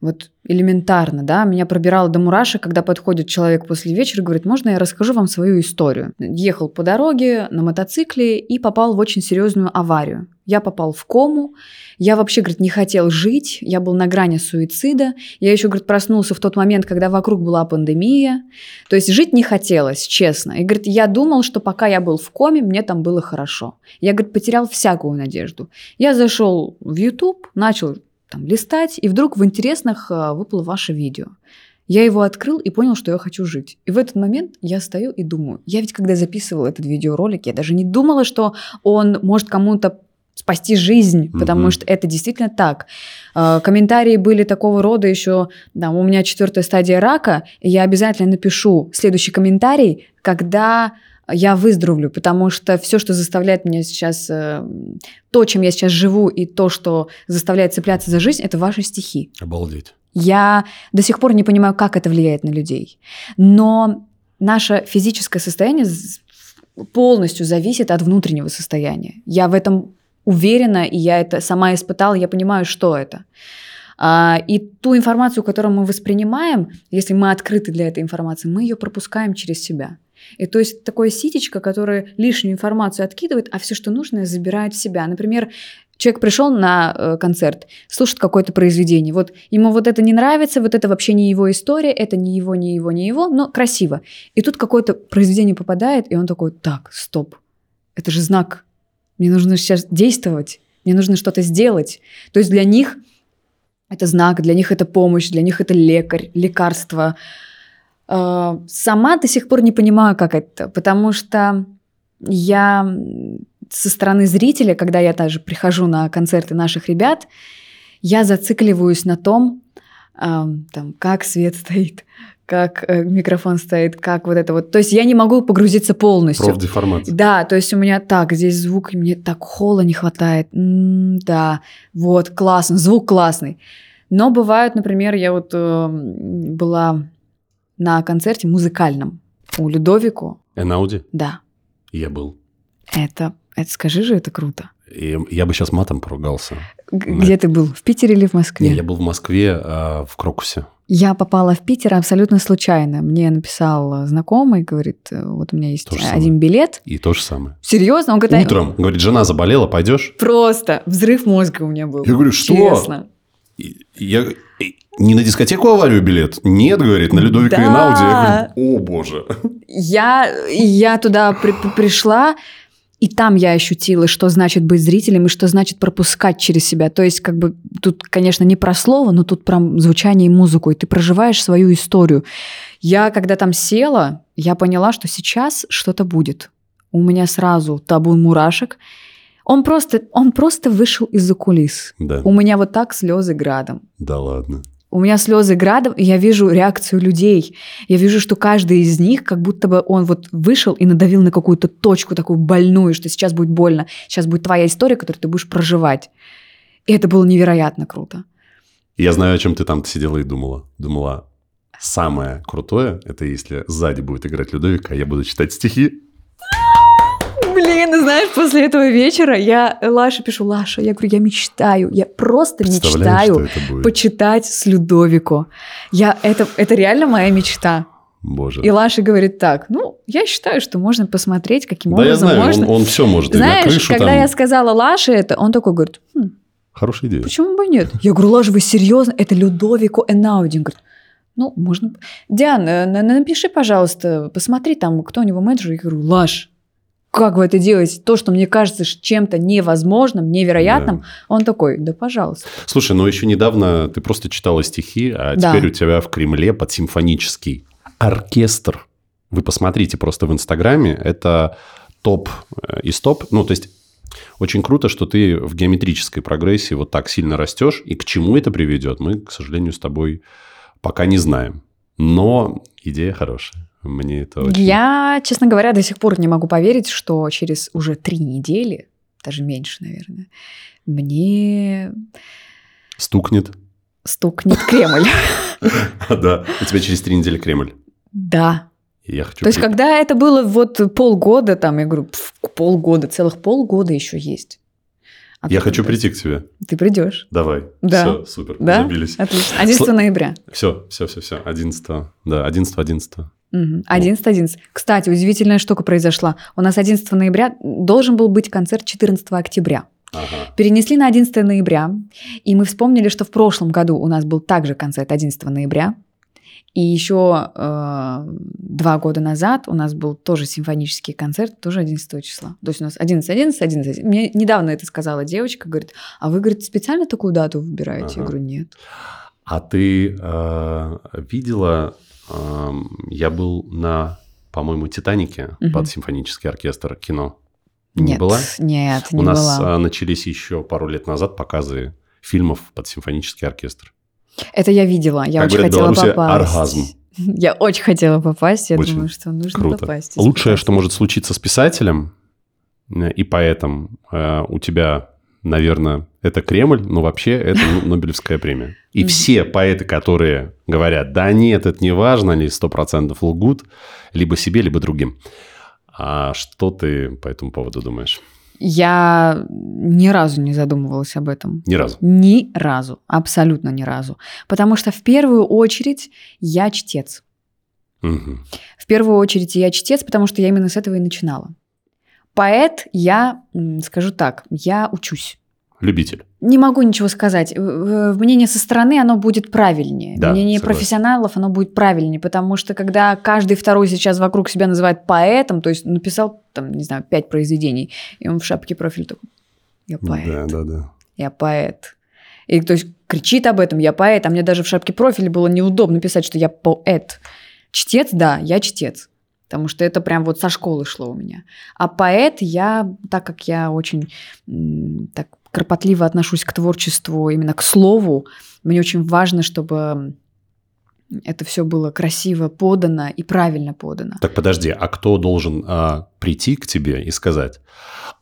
вот элементарно, да, меня пробирало до мурашек, когда подходит человек после вечера и говорит, можно я расскажу вам свою историю. Ехал по дороге на мотоцикле и попал в очень серьезную аварию. Я попал в кому, я вообще, говорит, не хотел жить, я был на грани суицида, я еще, говорит, проснулся в тот момент, когда вокруг была пандемия, то есть жить не хотелось, честно. И, говорит, я думал, что пока я был в коме, мне там было хорошо. Я, говорит, потерял всякую надежду. Я зашел в YouTube, начал там листать, и вдруг в интересных а, выпало ваше видео. Я его открыл и понял, что я хочу жить. И в этот момент я стою и думаю, я ведь когда записывала этот видеоролик, я даже не думала, что он может кому-то спасти жизнь, потому Мгм. что это действительно так. Э, Комментарии были такого рода еще, да, у меня четвертая стадия рака, и я обязательно напишу следующий комментарий, когда я выздоровлю, потому что все, что заставляет меня сейчас, э, то, чем я сейчас живу, и то, что заставляет цепляться за жизнь, это ваши стихи. Обалдеть. Я до сих пор не понимаю, как это влияет на людей. Но наше физическое состояние полностью зависит от внутреннего состояния. Я в этом уверена, и я это сама испытала, я понимаю, что это. А, И ту информацию, которую мы воспринимаем, если мы открыты для этой информации, мы ее пропускаем через себя. И то есть такое ситечко, которое лишнюю информацию откидывает, а все, что нужное, забирает в себя. Например, человек пришел на э, концерт, слушает какое-то произведение. Вот ему вот это не нравится, вот это вообще не его история, это не его, не его, не его, но красиво. И тут какое-то произведение попадает, и он такой, так, стоп, это же знак. Мне нужно сейчас действовать, мне нужно что-то сделать. То есть для них это знак, для них это помощь, для них это лекарь, лекарство. Сама до сих пор не понимаю, как это, потому что я со стороны зрителя, когда я даже прихожу на концерты наших ребят, я зацикливаюсь на том, ам, там, как свет стоит, как э, микрофон стоит, как вот это вот. То есть я не могу погрузиться полностью. Профдеформация. Да, то есть у меня так, здесь звук, и мне так холла не хватает. М, да, вот, классно, звук классный. Но бывают, например, я вот э, была на концерте музыкальном у Людовику. Энауди? Да, Я был. это, это скажи же, это круто. И я бы сейчас матом поругался. Где ты был? В Питере или в Москве? Не, я был в Москве, а, в Крокусе. Я попала в Питер абсолютно случайно. Мне написал знакомый, говорит, вот у меня есть один самое. билет. И то же самое. Серьезно? Он говорит, «А, Утром, говорит, жена заболела, пойдешь? просто взрыв мозга у меня был. Я говорю, что? Честно. Я не на дискотеку аварию билет? Нет, говорит, на Людовика Да. и Науди. Я говорю, о боже. Я, я туда при- при- пришла, и там я ощутила, что значит быть зрителем и что значит пропускать через себя. То есть, как бы тут, конечно, не про слово, но тут про звучание и музыку, и ты проживаешь свою историю. Я, когда там села, я поняла, что сейчас что-то будет. У меня сразу табун мурашек. Он просто, он просто вышел из-за кулис. Да, У меня вот так слезы градом. да ладно. У меня слезы градом, и я вижу реакцию людей. Я вижу, что каждый из них, как будто бы он вот вышел и надавил на какую-то точку такую больную, что сейчас будет больно, сейчас будет твоя история, которую ты будешь проживать. И это было невероятно круто. Я знаю, о чем ты там сидела и думала. Думала, самое крутое, это если сзади будет играть Людовика, а я буду читать стихи. Блин, знаешь, после этого вечера я Лаше пишу, Лаша, я говорю, я мечтаю, я просто мечтаю почитать с Людовико. Я, это, это реально моя мечта. Боже. И Лаша говорит так, ну, я считаю, что можно посмотреть, каким да, я образом знаю, можно. он, все может. и на Знаешь, крышу когда там. я сказала Лаше это, он такой говорит, «Хм, Хорошая идея. почему бы нет? Я говорю, Лаша, вы серьезно? Это Людовико Энауди. Он говорит, ну, можно. Диан, э, на- на- напиши, пожалуйста, посмотри там, кто у него менеджер. Я говорю, Лаш, как вы это делаете? То, что мне кажется чем-то невозможным, невероятным. Да. Он такой, да пожалуйста. Слушай, ну еще недавно ты просто читала стихи, а Да. теперь у тебя в Кремле под симфонический оркестр. Вы посмотрите просто в Инстаграме, это топ э, из топ. Ну, то есть очень круто, что ты в геометрической прогрессии вот так сильно растешь. И к чему это приведет, мы, к сожалению, с тобой пока не знаем. Но идея хорошая. Мне это очень... Я, честно говоря, до сих пор не могу поверить, что через уже три недели, даже меньше, наверное, мне Стукнет. стукнет Кремль. Да, у тебя через три недели Кремль. Да. Я хочу... То есть, когда это было вот полгода, там, я говорю, «Пф, полгода, целых полгода еще есть. А Я хочу прийти к тебе. Ты придешь. Давай. Да. Все, супер. Да? Забились. Отлично. 11 Сл- ноября. Все, все, все, все. 11 Да, 11 11 Мгм. 11 11 Кстати, удивительная штука произошла. У нас 11 ноября должен был быть концерт 14 октября. Ага. Перенесли на 11 ноября, и мы вспомнили, что в прошлом году у нас был также концерт 11 ноября, и еще э, два года назад у нас был тоже симфонический концерт, тоже 11 числа. То есть у нас 11, 11, 11. Мне недавно это сказала девочка, говорит, а вы, говорит, специально такую дату выбираете? Я Ага. говорю, нет. А ты э, видела, эм, я был на, по-моему, «Титанике» Мгм. под симфонический оркестр кино. Не нет, была? Нет, не У нас была. а, начались еще пару лет назад показы фильмов под симфонический оркестр. Это я видела, я Как очень говорят хотела попасть. оргазм. Я очень хотела попасть, я Очень думаю, что нужно Круто. попасть. Лучшее, что может случиться с писателем э, и поэтом, э, у тебя, наверное, это Кремль, но вообще это Нобелевская премия. И все поэты, которые говорят, да нет, это не важно, они сто процентов лгут, либо себе, либо другим. А что ты по этому поводу думаешь? Я ни разу не задумывалась об этом. Ни разу. Ни разу, абсолютно ни разу. Потому что в первую очередь я чтец. Мгм. В первую очередь я чтец, потому что я именно с этого и начинала. Поэт я, скажу так, я учусь. Любитель. Не могу ничего сказать. Мнение со стороны, оно будет правильнее. Да, Мнение согласен. профессионалов, оно будет правильнее. Потому что когда каждый второй сейчас вокруг себя называет поэтом, то есть написал, там, не знаю, пять произведений, и он в шапке профиль такой, я поэт, Да, да, да. я поэт. И то есть кричит об этом, я поэт, а мне даже в шапке профиля было неудобно писать, что я поэт. Чтец, да, я чтец. Потому что это прям вот со школы шло у меня. А поэт я, так как я очень так кропотливо отношусь к творчеству, именно к слову, мне очень важно, чтобы это все было красиво подано и правильно подано. Так подожди, а кто должен а, прийти к тебе и сказать,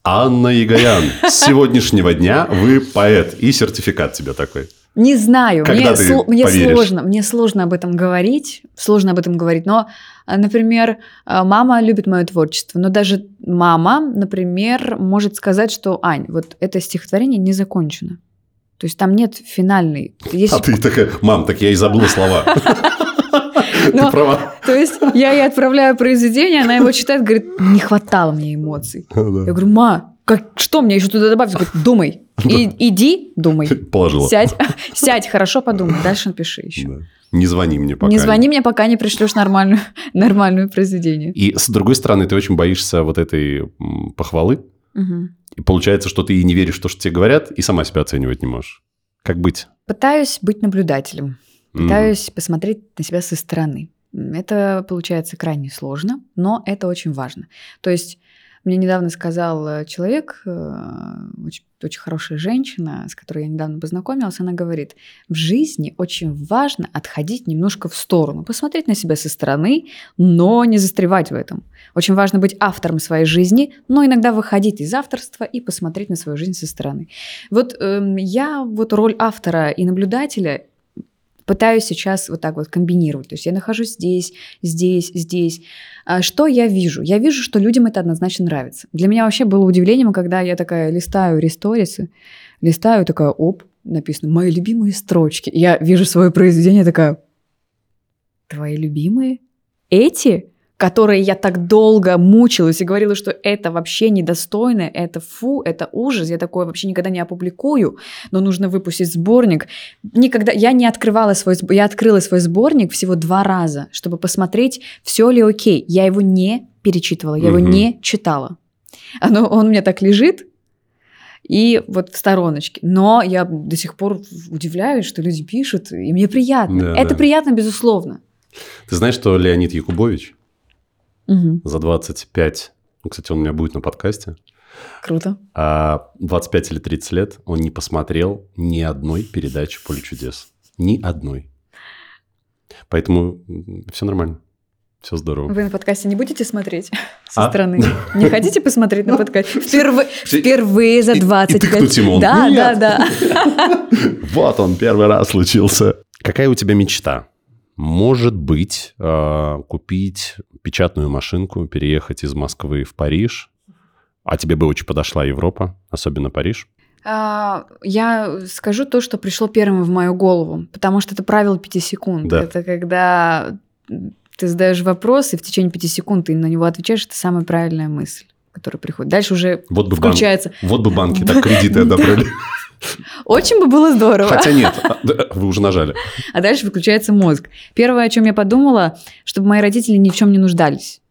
Анна Егоян, с сегодняшнего дня вы поэт, и сертификат тебе такой. Не знаю, Когда мне, сло- мне сложно, мне сложно об этом говорить, сложно об этом говорить. Но, а, например, а, мама любит мое творчество, но даже мама, например, может сказать, что Ань, вот это стихотворение не закончено. То есть там нет финальной. Есть... А ты такая, мам, так я и забыла слова. Ты права. То есть я ей отправляю произведение, она его читает, говорит, не хватало мне эмоций. Я говорю, ма, как, что мне еще туда добавить? Говорит, думай. И, иди, думай. Положила. Сядь, сядь, хорошо подумай, дальше напиши еще. Да. Не звони мне пока. Не звони мне, пока не пришлешь нормальную, нормальную произведение. И с другой стороны, ты очень боишься вот этой похвалы. Мгм. И получается, что ты и не веришь в то, что тебе говорят, и сама себя оценивать не можешь. Как быть? Пытаюсь быть наблюдателем, пытаюсь посмотреть на себя со стороны. Это получается крайне сложно, но это очень важно. То есть мне недавно сказал э, человек, э, очень, очень хорошая женщина, с которой я недавно познакомилась, она говорит, в жизни очень важно отходить немножко в сторону, посмотреть на себя со стороны, но не застревать в этом. Очень важно быть автором своей жизни, но иногда выходить из авторства и посмотреть на свою жизнь со стороны. Вот эм, я вот роль автора и наблюдателя пытаюсь сейчас вот так вот комбинировать. То есть я нахожусь здесь, здесь, здесь. А Что я вижу? Я вижу, что людям это однозначно нравится. Для меня вообще было удивлением, когда я такая листаю ресторисы, листаю, такая, оп, написано «Мои любимые строчки». Я вижу свое произведение, такая «Твои любимые? Эти?» Которые я так долго мучилась и говорила, что это вообще недостойно, это фу, это ужас, я такое вообще никогда не опубликую, но нужно выпустить сборник. Никогда я не открывала свой, я открыла свой сборник всего два раза, чтобы посмотреть, все ли окей. Я его не перечитывала, я его Мгм. не читала. Оно, он у меня так лежит, и вот в стороночке. Но я до сих пор удивляюсь, что люди пишут, и мне приятно. Да, это да. приятно, безусловно. Ты знаешь, что Леонид Якубович Мгм. за 25, ну, кстати, он у меня будет на подкасте, Круто. а 25 или 30 лет он не посмотрел ни одной передачи «Поле чудес». Ни одной. Поэтому все нормально. Все здорово. Вы на подкасте не будете смотреть со А? стороны? Не хотите посмотреть на подкасте? Впервые, впервые за и- и 25 тыкнуть ему, он, Да, да, да. Вот он первый раз случился. Какая у тебя мечта? Может быть, э, купить печатную машинку, переехать из Москвы в Париж. А тебе бы очень подошла Европа, особенно Париж. А, Я скажу то, что пришло первым в мою голову, потому что это правило 5 секунд. Да. Это когда ты задаешь вопрос, и в течение 5 секунд ты на него отвечаешь, это самая правильная мысль, которая приходит. Дальше уже Вот бы, включается. вот бы банки так кредиты одобрили. Очень бы было здорово. Хотя нет, а, вы уже нажали. А дальше выключается мозг. Первое, о чем я подумала, чтобы мои родители ни в чем не нуждались.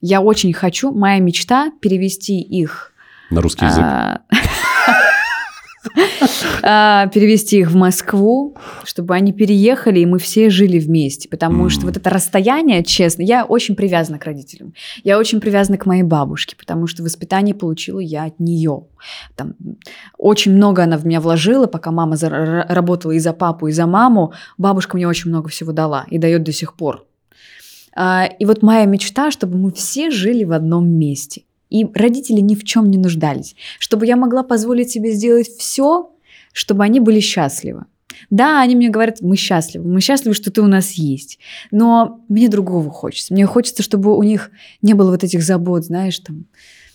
Я очень хочу, моя мечта перевести их. На русский язык. а, перевести их в Москву, чтобы они переехали, и мы все жили вместе. Потому что вот это расстояние, честно, я очень привязана к родителям. Я очень привязана к моей бабушке, потому что воспитание получила я от нее. Там, очень много она в меня вложила, пока мама работала и за папу, и за маму. Бабушка мне очень много всего дала и дает до сих пор. А, и вот моя мечта, чтобы мы все жили в одном месте. И родители ни в чем не нуждались. Чтобы я могла позволить себе сделать все, чтобы они были счастливы. Да, они мне говорят, мы счастливы, мы счастливы, что ты у нас есть. Но мне другого хочется. Мне хочется, чтобы у них не было вот этих забот, знаешь, там,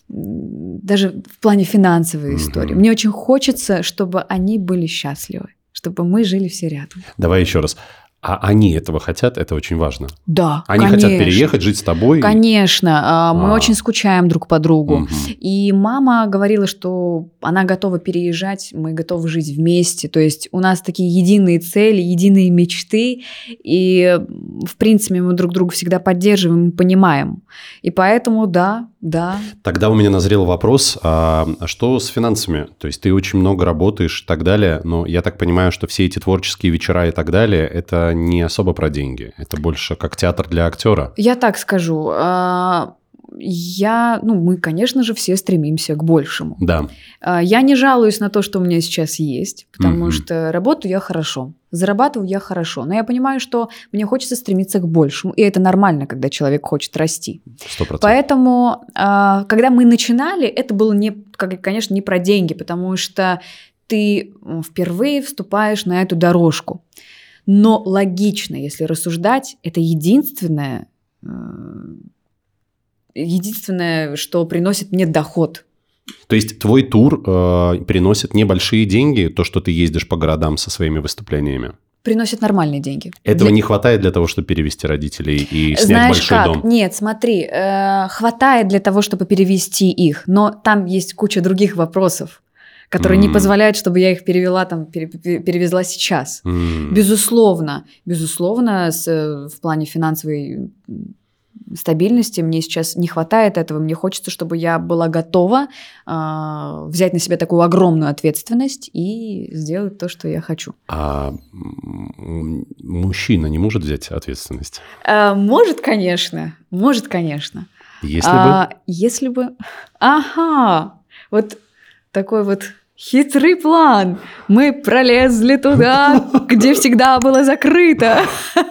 даже в плане финансовой угу. истории. Мне очень хочется, чтобы они были счастливы, чтобы мы жили все рядом. Давай еще раз. А они этого хотят, это очень важно. Да, Они конечно. хотят переехать, жить с тобой? Конечно, а, мы а. очень скучаем друг по другу. Угу. И мама говорила, что она готова переезжать, мы готовы жить вместе. То есть у нас такие единые цели, единые мечты. И, в принципе, мы друг друга всегда поддерживаем и понимаем. И поэтому, да, да. Тогда у меня назрел вопрос, а что с финансами? То есть ты очень много работаешь и так далее, но я так понимаю, что все эти творческие вечера и так далее, это не особо про деньги, это больше как театр для актера. Я так скажу, а, я, ну, мы, конечно же, все стремимся к большему. Да. А, я не жалуюсь на то, что у меня сейчас есть, потому mm-hmm. что работаю я хорошо, зарабатываю я хорошо, но я понимаю, что мне хочется стремиться к большему, и это нормально, когда человек хочет расти. 100%. Поэтому, а, когда мы начинали, это было не, конечно, не про деньги, потому что ты впервые вступаешь на эту дорожку. Но логично, если рассуждать, это единственное, э, единственное, что приносит мне доход. То есть твой тур э, приносит небольшие деньги, то, что ты ездишь по городам со своими выступлениями? приносит нормальные деньги. Этого для... не хватает для того, чтобы перевести родителей и снять Знаешь большой как? дом? Нет, смотри, э, хватает для того, чтобы перевести их, но там есть куча других вопросов которые mm. не позволяют, чтобы я их перевела там, перевезла сейчас. Mm. Безусловно, безусловно, с, в плане финансовой стабильности мне сейчас не хватает этого. Мне хочется, чтобы я была готова э, взять на себя такую огромную ответственность и сделать то, что я хочу. А мужчина не может взять ответственность? Э, может, конечно. Может, конечно. Если а, бы? Если бы... Ага. Вот такой вот хитрый план. Мы пролезли туда, где всегда было закрыто.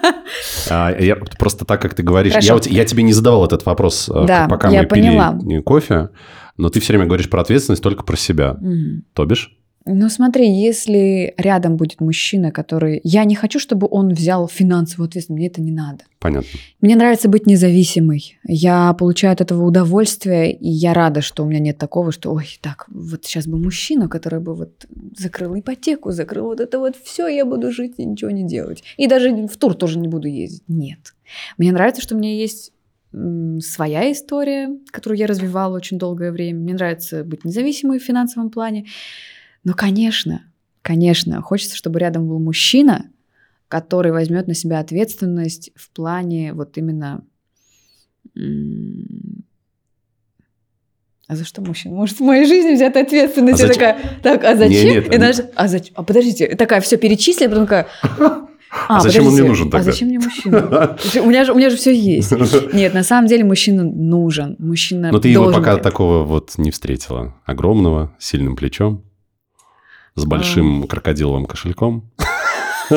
А, я, просто так, как ты говоришь, я, я тебе не задавал этот вопрос, э, да, пока мы поняла. пили кофе, но ты все время говоришь про ответственность только про себя. Угу. То бишь? Ну смотри, если рядом будет мужчина, который... Я не хочу, чтобы он взял финансовую ответственность, мне это не надо. Понятно. Мне нравится быть независимой. Я получаю от этого удовольствие, и я рада, что у меня нет такого, что, ой, так, вот сейчас бы мужчина, который бы вот закрыл ипотеку, закрыл вот это вот все, я буду жить и ничего не делать. И даже в тур тоже не буду ездить. Нет. Мне нравится, что у меня есть своя история, которую я развивала очень долгое время. Мне нравится быть независимой в финансовом плане. Ну, конечно, конечно, хочется, чтобы рядом был мужчина, который возьмет на себя ответственность в плане вот именно... А за что мужчина может в моей жизни взять ответственность? А я такая, так, а зачем? Не, нет, и даже, а, зачем? а подождите, такая все перечислила, потом такая, а, а зачем он мне нужен тогда? А зачем мне мужчина? У меня же, у меня же все есть. Нет, на самом деле мужчина нужен. Мужчина Но ты его пока такого вот не встретила. Огромного, сильным плечом с большим а... крокодиловым кошельком.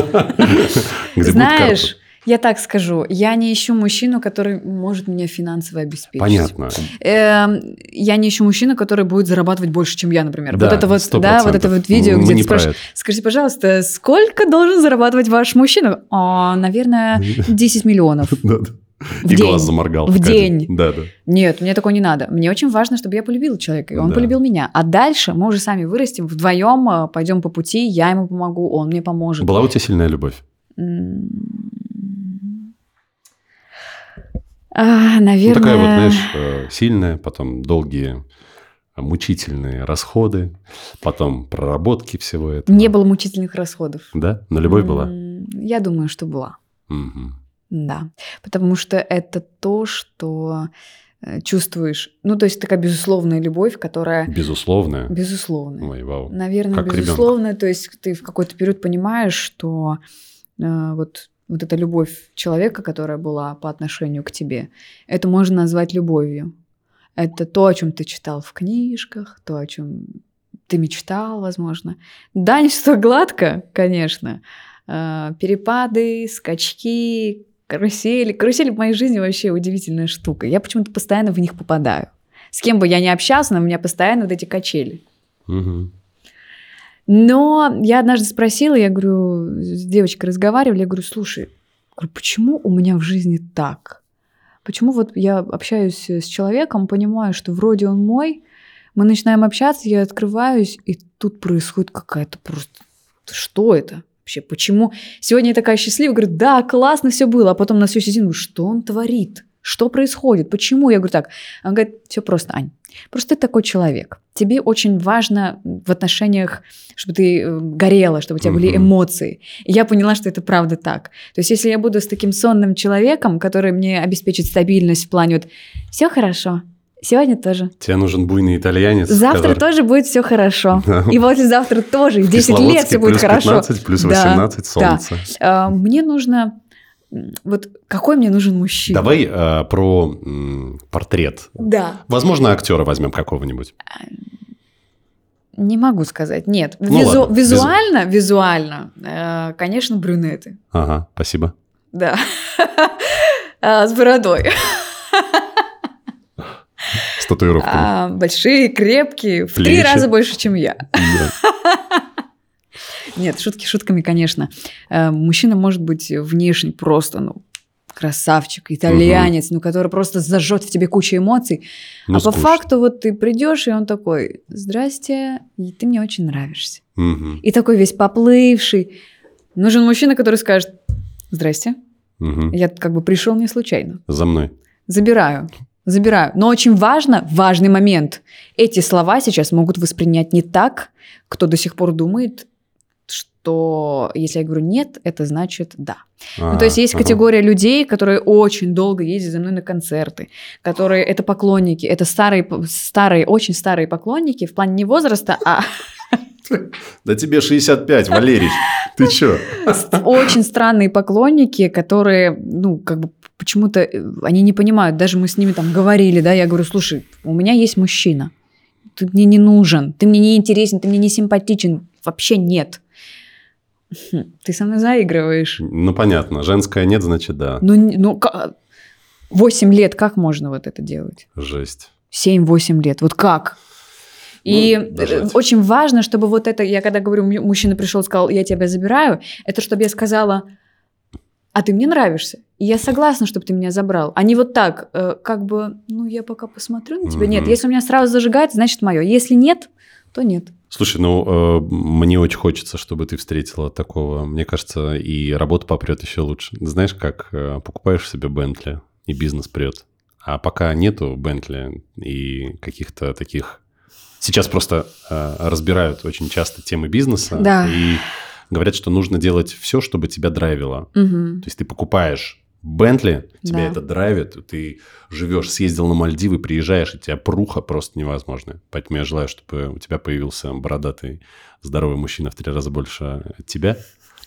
Знаешь, я так скажу, я не ищу мужчину, который может меня финансово обеспечить. Понятно. Эм, я не ищу мужчину, который будет зарабатывать больше, чем я, например. Да, вот это вот, 100%. да, вот это вот видео, Мы где ты спрашиваешь, скажите, пожалуйста, сколько должен зарабатывать ваш мужчина? О, наверное, 10 миллионов. В и день. глаз заморгал. В день. Да, да. Нет, мне такое не надо. Мне очень важно, чтобы я полюбила человека, и он да. полюбил меня. А дальше мы уже сами вырастем вдвоем, э, пойдем по пути, я ему помогу, он мне поможет. Была у тебя сильная любовь? А, наверное... Ну, такая вот, знаешь, э, сильная, потом долгие мучительные расходы, потом проработки всего этого. Не было мучительных расходов. Да? Но любовь была? Я думаю, что была. Угу. Да, потому что это то, что э, чувствуешь. Ну, то есть такая безусловная любовь, которая... Безусловная? Безусловная. Ой, вау. Наверное, Как безусловная. То есть ты в какой-то период понимаешь, что э, вот, вот эта любовь человека, которая была по отношению к тебе, это можно назвать любовью. Это то, о чем ты читал в книжках, то, о чем ты мечтал, возможно. Да, не все гладко, конечно. Э, перепады, скачки, карусели. Карусели в моей жизни вообще удивительная штука. Я почему-то постоянно в них попадаю. С кем бы я ни общался, но у меня постоянно вот эти качели. Мгм. Но я однажды спросила, я говорю, с девочкой разговаривали, я говорю, слушай, говорю, почему у меня в жизни так? Почему вот я общаюсь с человеком, понимаю, что вроде он мой, мы начинаем общаться, я открываюсь, и тут происходит какая-то просто... Что это? Вообще, почему? Сегодня я такая счастливая, говорю, да, классно все было, а потом на всю сидим, что он творит? Что происходит? Почему? Я говорю так. Он говорит, все просто, Ань. Просто ты такой человек. Тебе очень важно в отношениях, чтобы ты э, горела, чтобы у тебя были эмоции. И я поняла, что это правда так. То есть, если я буду с таким сонным человеком, который мне обеспечит стабильность в плане вот все хорошо, сегодня тоже. Тебе нужен буйный итальянец. Завтра который- тоже будет все хорошо. Да. И послезавтра тоже. И в 10 лет все будет плюс хорошо. 15, плюс Да, 18 да. солнце. А, Мне нужно... Вот какой мне нужен мужчина? Давай э, про м, портрет. Да. Возможно, актера возьмем какого-нибудь. Не могу сказать. Нет. Ну Визу- ладно, визуально, визуально, э, конечно, брюнеты. Ага, спасибо. Да. А, С бородой. Татуировками. А, Большие, крепкие, в три Плечи. раза больше, чем я. Да. Нет, шутки шутками, конечно. Э, Мужчина может быть внешне просто, ну, красавчик, итальянец, ну, который просто зажжет в тебе кучу эмоций. Ну, а по факту вот ты придешь, и он такой, здрасте, и ты мне очень нравишься. И такой весь поплывший. Нужен мужчина, который скажет, здрасте, мгм. я как бы пришел не случайно. За мной. Забираю. Забираю. Но очень важно, важный момент. Эти слова сейчас могут воспринять не так, кто до сих пор думает, что если я говорю нет, это значит да. Ну, то есть есть ага. категория людей, которые очень долго ездят за мной на концерты, которые это поклонники, это старые, старые, очень старые поклонники в плане не возраста, а Да тебе 65, Валерий. Ты чё? очень странные поклонники, которые, ну, как бы почему-то э, они не понимают. Даже мы с ними там говорили, да, я говорю, слушай, у меня есть мужчина, ты мне не нужен, ты мне не интересен, ты мне не симпатичен, вообще нет. Хм, Ты со мной заигрываешь. Ну, понятно. Женское нет, значит, да. Ну, ну, ка- 8 лет, как можно вот это делать? Жесть. 7-8 лет, вот как? И Ну, дожать. э, очень важно, чтобы вот это, я когда говорю, му- мужчина пришел и сказал, я тебя забираю, это чтобы я сказала, а ты мне нравишься, и я согласна, чтобы ты меня забрал. А не вот так, э, как бы, ну, я пока посмотрю на тебя. Нет, Мгм. если у меня сразу зажигает, значит мое. Если нет, то нет. Слушай, ну, э, мне очень хочется, чтобы ты встретила такого. Мне кажется, и работа попрет еще лучше. Знаешь, как э, покупаешь себе Бентли, и бизнес прет. А пока нету Бентли и каких-то таких... Сейчас просто э, разбирают очень часто темы бизнеса. Да. И говорят, что нужно делать все, чтобы тебя драйвило. Мгм. То есть ты покупаешь Бентли, тебя Да. это драйвит, ты живешь, съездил на Мальдивы, приезжаешь, и тебя пруха просто невозможно. Поэтому я желаю, чтобы у тебя появился бородатый, здоровый мужчина в три раза больше тебя,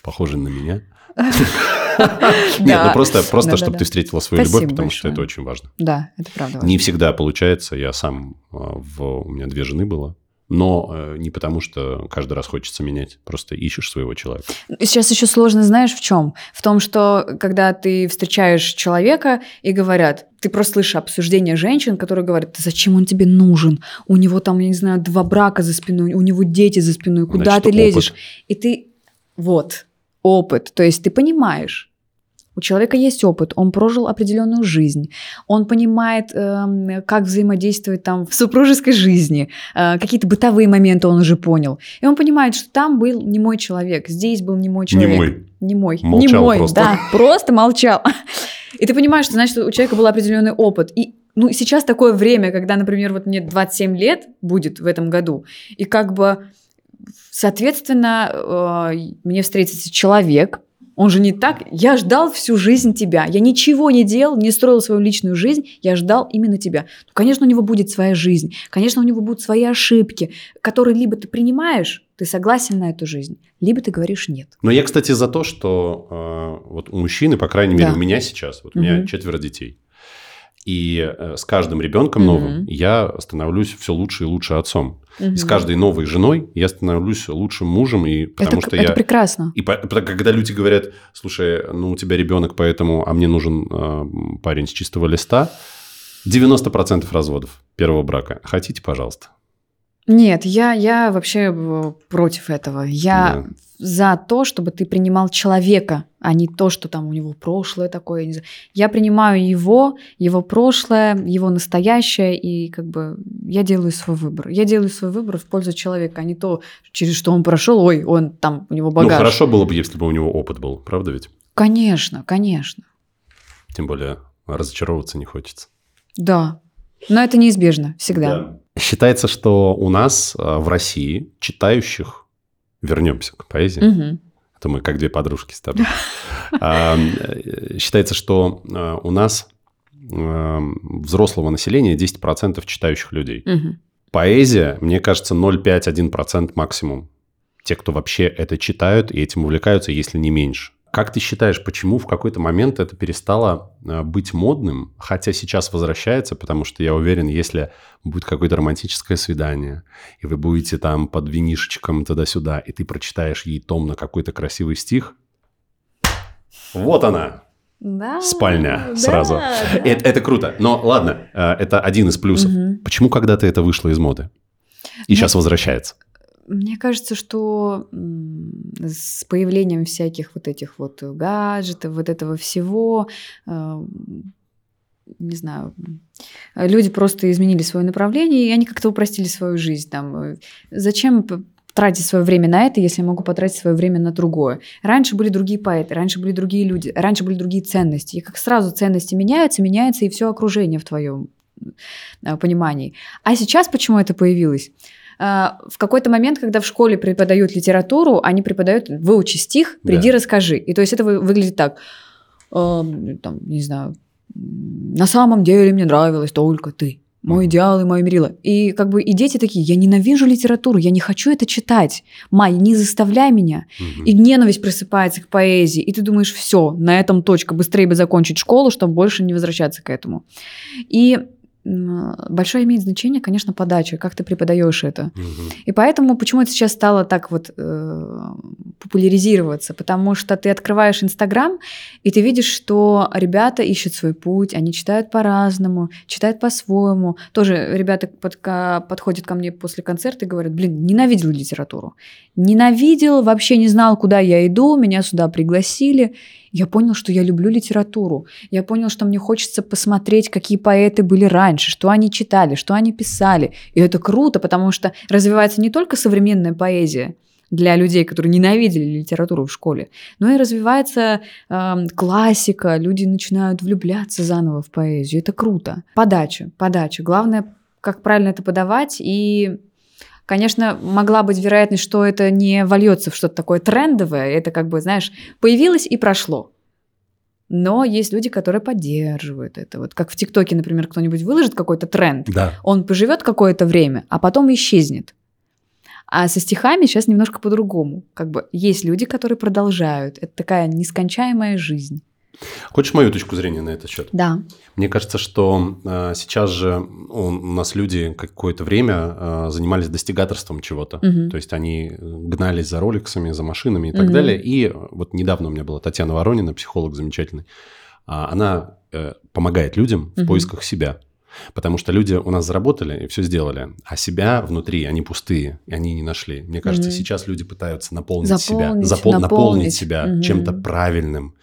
похожий на меня. Нет, ну просто, просто чтобы ты встретила свою любовь, потому что это очень важно. Да, это правда. Не всегда получается, я сам, а, у меня две жены было, но э, не потому, что каждый раз хочется менять, просто ищешь своего человека. Сейчас еще сложно, знаешь, в чем? В том, что когда ты встречаешь человека и говорят, ты просто слышишь обсуждение женщин, которые говорят, «Да зачем он тебе нужен? У него там, я не знаю, два брака за спиной, у него дети за спиной, куда Значит, ты опыт. лезешь? И ты, вот, опыт. То есть ты понимаешь, у человека есть опыт, он прожил определенную жизнь, он понимает, эм, как взаимодействовать там в супружеской жизни, э, какие-то бытовые моменты он уже понял. И он понимает, что там был не мой человек, здесь был не мой человек. Немой. Не мой. Молчал не мой, просто. да, просто молчал. И ты понимаешь, что значит, у человека был определенный опыт. И ну, сейчас такое время, когда, например, вот мне 27 лет будет в этом году, и как бы, соответственно, э, мне встретится человек, Он же не так. Я ждал всю жизнь тебя. Я ничего не делал, не строил свою личную жизнь. Я ждал именно тебя. Ну, конечно, у него будет своя жизнь. Конечно, у него будут свои ошибки, которые либо ты принимаешь, ты согласен на эту жизнь, либо ты говоришь нет. Но я, кстати, за то, что э, вот у мужчины, по крайней мере, Да. у меня сейчас, вот у меня четверо детей. И э, с каждым ребенком новым Мгм. я становлюсь все лучше и лучше отцом. И с каждой новой женой я становлюсь лучшим мужем, и потому это, что это я... прекрасно. И по- когда люди говорят, слушай, ну у тебя ребенок, поэтому, а мне нужен э, парень с чистого листа, 90% разводов первого брака. Хотите, пожалуйста. Нет, я, я вообще э, против этого. Я Да. за то, чтобы ты принимал человека, а не то, что там у него прошлое такое. я принимаю его, его прошлое, его настоящее, и как бы я делаю свой выбор. Я делаю свой выбор в пользу человека, а не то, через что он прошел. Ой, он там, у него багаж. Ну, хорошо было бы, если бы у него опыт был, правда ведь? Конечно, конечно. Тем более разочаровываться не хочется. Да. Но это неизбежно всегда. Считается, что у нас э, в России читающих, вернемся к поэзии, Мгм. это мы как две подружки с тобой, А, э, считается, что э, у нас э, взрослого населения 10% читающих людей. Поэзия, мне кажется, 0,5-1% максимум. Те, кто вообще это читают и этим увлекаются, если не меньше. Как ты считаешь, почему в какой-то момент это перестало э, быть модным, хотя сейчас возвращается, потому что я уверен, если будет какое-то романтическое свидание, и вы будете там под винишечком туда-сюда, и ты прочитаешь ей том на какой-то красивый стих, вот она, Да, спальня да, сразу. да. Это, это круто. Но ладно, э, это один из плюсов. Мгм. Почему когда-то это вышло из моды? И Ну, сейчас возвращается. Мне кажется, что с появлением всяких вот этих вот гаджетов, вот этого всего, э, не знаю, люди просто изменили свое направление, и они как-то упростили свою жизнь. Там, э, зачем тратить свое время на это, если я могу потратить свое время на другое? Раньше были другие поэты, раньше были другие люди, раньше были другие ценности. И как сразу ценности меняются, меняется и все окружение в твоем э, понимании. А сейчас почему это появилось? А, в какой-то момент, когда в школе преподают литературу, они преподают «выучи стих, приди, Да. расскажи». И то есть это вы- выглядит так, там, не знаю, «на самом деле мне нравилась только ты». Мой идеал и мое мерило. И как бы и дети такие, я ненавижу литературу, я не хочу это читать. Май, не заставляй меня. Мгм. И ненависть просыпается к поэзии. И ты думаешь, все, на этом точка, быстрее бы закончить школу, чтобы больше не возвращаться к этому. И большое имеет значение, конечно, подача, как ты преподаешь это. Мгм. И поэтому почему это сейчас стало так вот э, популяризироваться? Потому что ты открываешь Инстаграм, и ты видишь, что ребята ищут свой путь, они читают по-разному, читают по-своему. Тоже ребята подка- подходят ко мне после концерта и говорят, блин, ненавидел литературу. Ненавидел, вообще не знал, куда я иду, меня сюда пригласили. Я понял, что я люблю литературу. Я понял, что мне хочется посмотреть, какие поэты были раньше, что они читали, что они писали. И это круто, потому что развивается не только современная поэзия для людей, которые ненавидели литературу в школе, но и развивается эм, классика, люди начинают влюбляться заново в поэзию. Это круто. Подача, подача. Главное, как правильно это подавать и Конечно, могла быть вероятность, что это не вольется в что-то такое трендовое. Это как бы, знаешь, появилось и прошло. Но есть люди, которые поддерживают это. Вот как в ТикТоке, например, кто-нибудь выложит какой-то тренд, Да. он поживет какое-то время, а потом исчезнет. А со стихами сейчас немножко по-другому. Как бы есть люди, которые продолжают. Это такая нескончаемая жизнь. Хочешь мою точку зрения на этот счет? Да. Мне кажется, что э, сейчас же у нас люди какое-то время э, занимались достигаторством чего-то. Мгм. То есть они гнались за роликсами, за машинами и так Мгм. далее. И вот недавно у меня была Татьяна Воронина, психолог замечательный. А, Она э, помогает людям в Мгм. поисках себя. Потому что люди у нас заработали и все сделали, а себя внутри, они пустые, и они не нашли. Мне кажется, Мгм. сейчас люди пытаются наполнить себя, Заполнить, запол- наполнить наполнить. себя Мгм. чем-то правильным,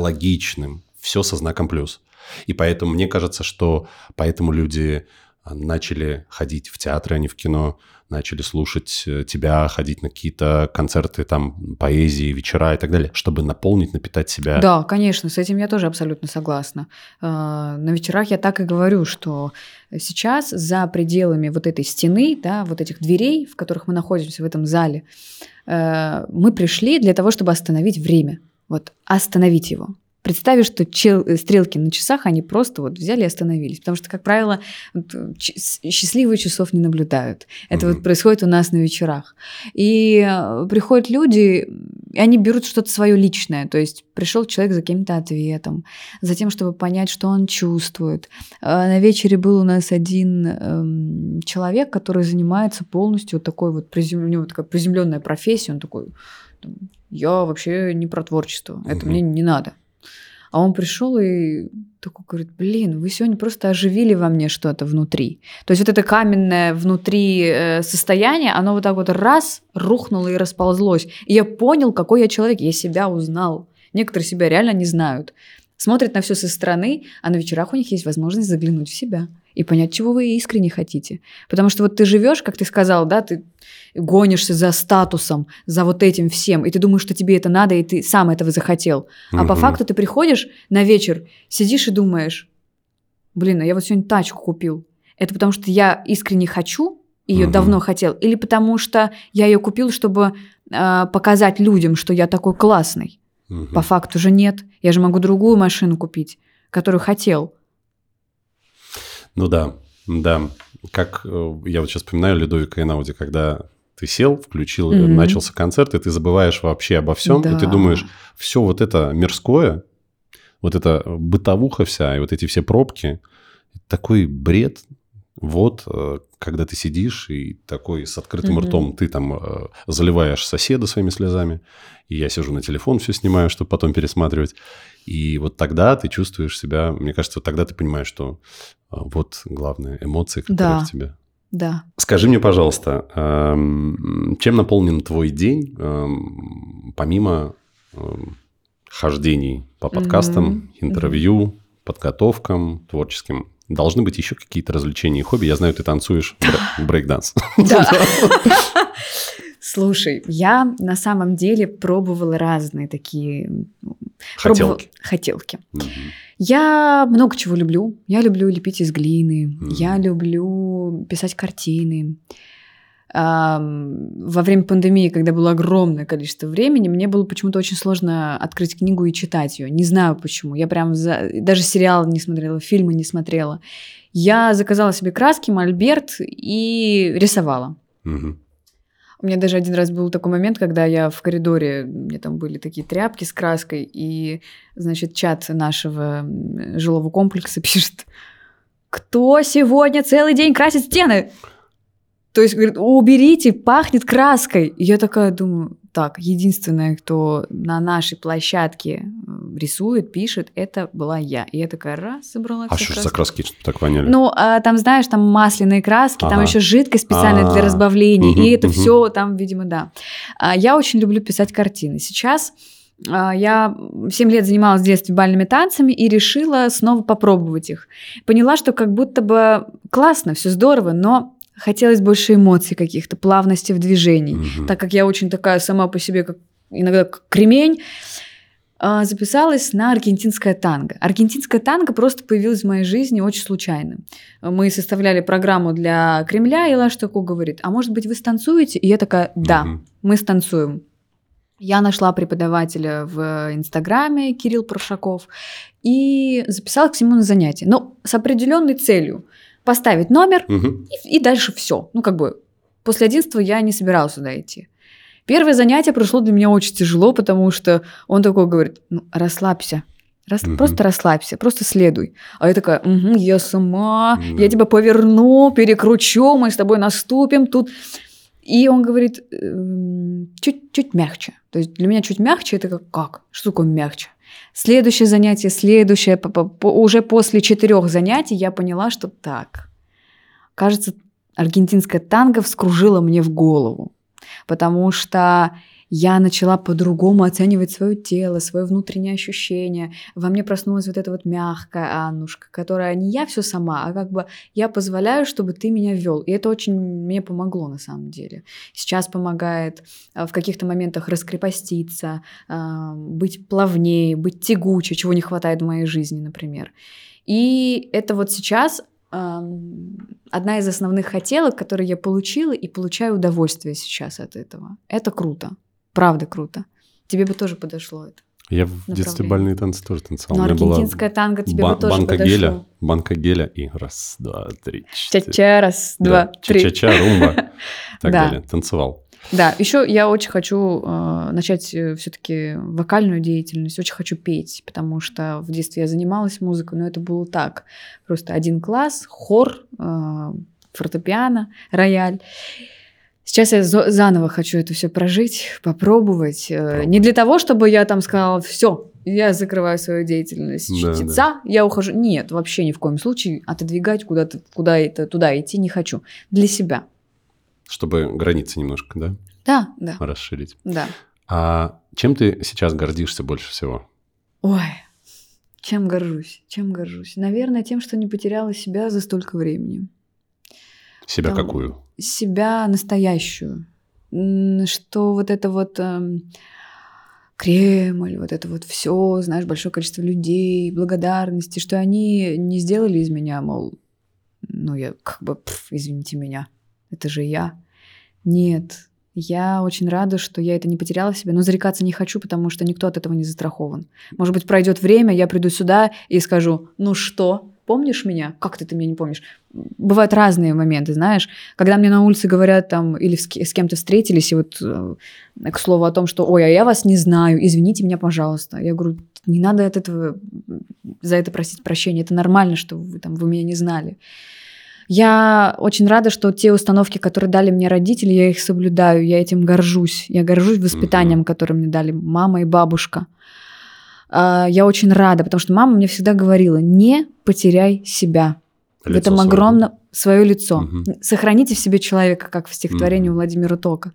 экологичным, все со знаком плюс. И поэтому мне кажется, что поэтому люди а, начали ходить в театры, а не в кино, начали слушать э, тебя, ходить на какие-то концерты, там, поэзии, вечера и так далее, чтобы наполнить, напитать себя. Да, конечно, с этим я тоже абсолютно согласна. А, На вечерах я так и говорю, что сейчас за пределами вот этой стены, да, вот этих дверей, в которых мы находимся в этом зале, э, мы пришли для того, чтобы остановить время. Вот остановить его. Представь, что чел, э, стрелки на часах, они просто вот взяли и остановились. Потому что, как правило, счастливые часов не наблюдают. Это mm-hmm. вот происходит у нас на вечерах. И э, приходят люди, и они берут что-то свое личное. То есть пришел человек за каким-то ответом, за тем, чтобы понять, что он чувствует. На вечере был у нас один эм, человек, который занимается полностью вот такой вот, призем... у него такая приземленная профессия. Он такой, я вообще не про творчество, это mm-hmm. мне не надо. А он пришел и такой говорит, блин, вы сегодня просто оживили во мне что-то внутри. То есть вот это каменное внутри э, состояние, оно вот так вот раз рухнуло и расползлось. И я понял, какой я человек, я себя узнал. Некоторые себя реально не знают. Смотрят на все со стороны, а на вечерах у них есть возможность заглянуть в себя и понять, чего вы искренне хотите. Потому что вот ты живешь, как ты сказал, да, ты гонишься за статусом, за вот этим всем, и ты думаешь, что тебе это надо, и ты сам этого захотел. А угу. по факту ты приходишь на вечер, сидишь и думаешь, блин, а я вот сегодня тачку купил. Это потому что я искренне хочу, ее угу. давно хотел, или потому что я ее купил, чтобы э, показать людям, что я такой классный. Угу. По факту же нет. Я же могу другую машину купить, которую хотел. Ну да, да. Как э, я вот сейчас вспоминаю Людовика Энауди, когда ты сел, включил, mm-hmm. начался концерт, и ты забываешь вообще обо всем, да. и ты думаешь, все вот это мирское, вот эта бытовуха вся, и вот эти все пробки, такой бред. Вот, э, когда ты сидишь и такой с открытым mm-hmm. ртом, ты там э, заливаешь соседа своими слезами, и я сижу на телефон, все снимаю, чтобы потом пересматривать. И вот тогда ты чувствуешь себя, мне кажется, вот тогда ты понимаешь, что вот главные эмоции, которые да. в тебе. Да. Скажи мне, пожалуйста, чем наполнен твой день, помимо хождений по подкастам, mm-hmm. интервью, подготовкам творческим? Должны быть еще какие-то развлечения и хобби. Я знаю, ты танцуешь брейк-данс. Да. Слушай, я на самом деле пробовала разные такие хотелки. Пробовала... Хотелки. Угу. Я много чего люблю. Я люблю лепить из глины. Угу. Я люблю писать картины. Во время пандемии, когда было огромное количество времени, мне было почему-то очень сложно открыть книгу и читать ее. Не знаю почему. Я прям за... даже сериал не смотрела, фильмы не смотрела. Я заказала себе краски, мольберт и рисовала. Угу. У меня даже один раз был такой момент, когда я в коридоре, мне там были такие тряпки с краской, и, значит, чат нашего жилого комплекса пишет, кто сегодня целый день красит стены? То есть, говорит, уберите, пахнет краской. И я такая думаю, так, единственная, кто на нашей площадке э, рисует, пишет, это была я. И я такая раз собрала А что краски. за краски так воняли? Ну, а, там, знаешь, там масляные краски, ага. там еще жидкость специальная А-а-а. для разбавления. Угу, и это угу. все там, видимо, да. А, я очень люблю писать картины. Сейчас а, я 7 лет занималась в детстве бальными танцами и решила снова попробовать их. Поняла, что как будто бы классно, все здорово, но хотелось больше эмоций каких-то, плавности в движении. Угу. Так как я очень такая сама по себе, как иногда как кремень, а, записалась на аргентинское танго. Аргентинское танго просто появилось в моей жизни очень случайно. Мы составляли программу для Кремля, и Лаш такой говорит, а может быть вы станцуете? И я такая, да, угу. мы станцуем. Я нашла преподавателя в Инстаграме, Кирилл Прошаков, и записалась к нему на занятие. Но с определенной целью – поставить номер угу. и, и дальше все. Ну, как бы после 11 я не собиралась сюда идти. Первое занятие прошло для меня очень тяжело, потому что он такой говорит, ну, расслабься, Рас... Угу. Просто расслабься, просто следуй. А я такая, угу, я сама, да. я тебя поверну, перекручу, мы с тобой наступим тут. И он говорит, «Эм, чуть-чуть мягче. То есть для меня чуть мягче, это как, как? Что такое мягче? Следующее занятие, следующее, уже после четырех занятий я поняла, что так. Кажется, аргентинская танго вскружила мне в голову, потому что я начала по-другому оценивать свое тело, свое внутреннее ощущение. Во мне проснулась вот эта вот мягкая Аннушка, которая не я все сама, а как бы я позволяю, чтобы ты меня вел. И это очень мне помогло на самом деле. Сейчас помогает а, в каких-то моментах раскрепоститься, а, быть плавнее, быть тягуче, чего не хватает в моей жизни, например. И это вот сейчас одна из основных хотелок, которые я получила и получаю удовольствие сейчас от этого. Это круто. Правда круто. Тебе бы тоже подошло это. Я в детстве бальные танцы тоже танцевал. Ну, аргентинская танго тебе бы тоже банка подошло. геля, банка геля и раз, два, три, четыре. Ча-ча, раз, два, Да, три. Ча-ча-ча, румба так Да. далее. Танцевал. Да, еще я очень хочу э, начать все-таки вокальную деятельность, очень хочу петь, потому что в детстве я занималась музыкой, но это было так. Просто один класс, хор, э, фортепиано, рояль. Сейчас я заново хочу это все прожить, попробовать. Э, Пробуй. Не для того, чтобы я там сказала, все, я закрываю свою деятельность Да, чтеца, я ухожу. Нет, вообще ни в коем случае отодвигать куда-то, куда это, туда идти не хочу. Для себя. Чтобы границы немножко, да, Да, да, расширить. да. А чем ты сейчас гордишься больше всего? Ой, чем горжусь, чем горжусь. Наверное, тем, что не потеряла себя за столько времени. Себя Там- какую? Себя настоящую. Что вот это вот эм, Кремль, вот это вот все, знаешь, большое количество людей, благодарности, что они не сделали из меня, мол, ну я как бы, пф, извините меня, это же я. Нет, я очень рада, что я это не потеряла в себе, но зарекаться не хочу, потому что никто от этого не застрахован. Может быть, пройдет время, я приду сюда и скажу, ну что, помнишь меня? Как ты, ты меня не помнишь? Бывают разные моменты, знаешь. Когда мне на улице говорят там, или с, кем-то встретились, и вот э, к слову о том, что, ой, а я вас не знаю, извините меня, пожалуйста. Я говорю, не надо от этого, за это просить прощения, это нормально, что вы, там, вы меня не знали. Я очень рада, что те установки, которые дали мне родители, я их соблюдаю, я этим горжусь. Я горжусь воспитанием, Мгм. которое мне дали мама и бабушка. А, Я очень рада, потому что мама мне всегда говорила, не потеряй себя. в Лицо этом свое. огромном свое лицо. Мгм. Сохраните в себе человека, как в стихотворении Мгм. у Владимира Тока.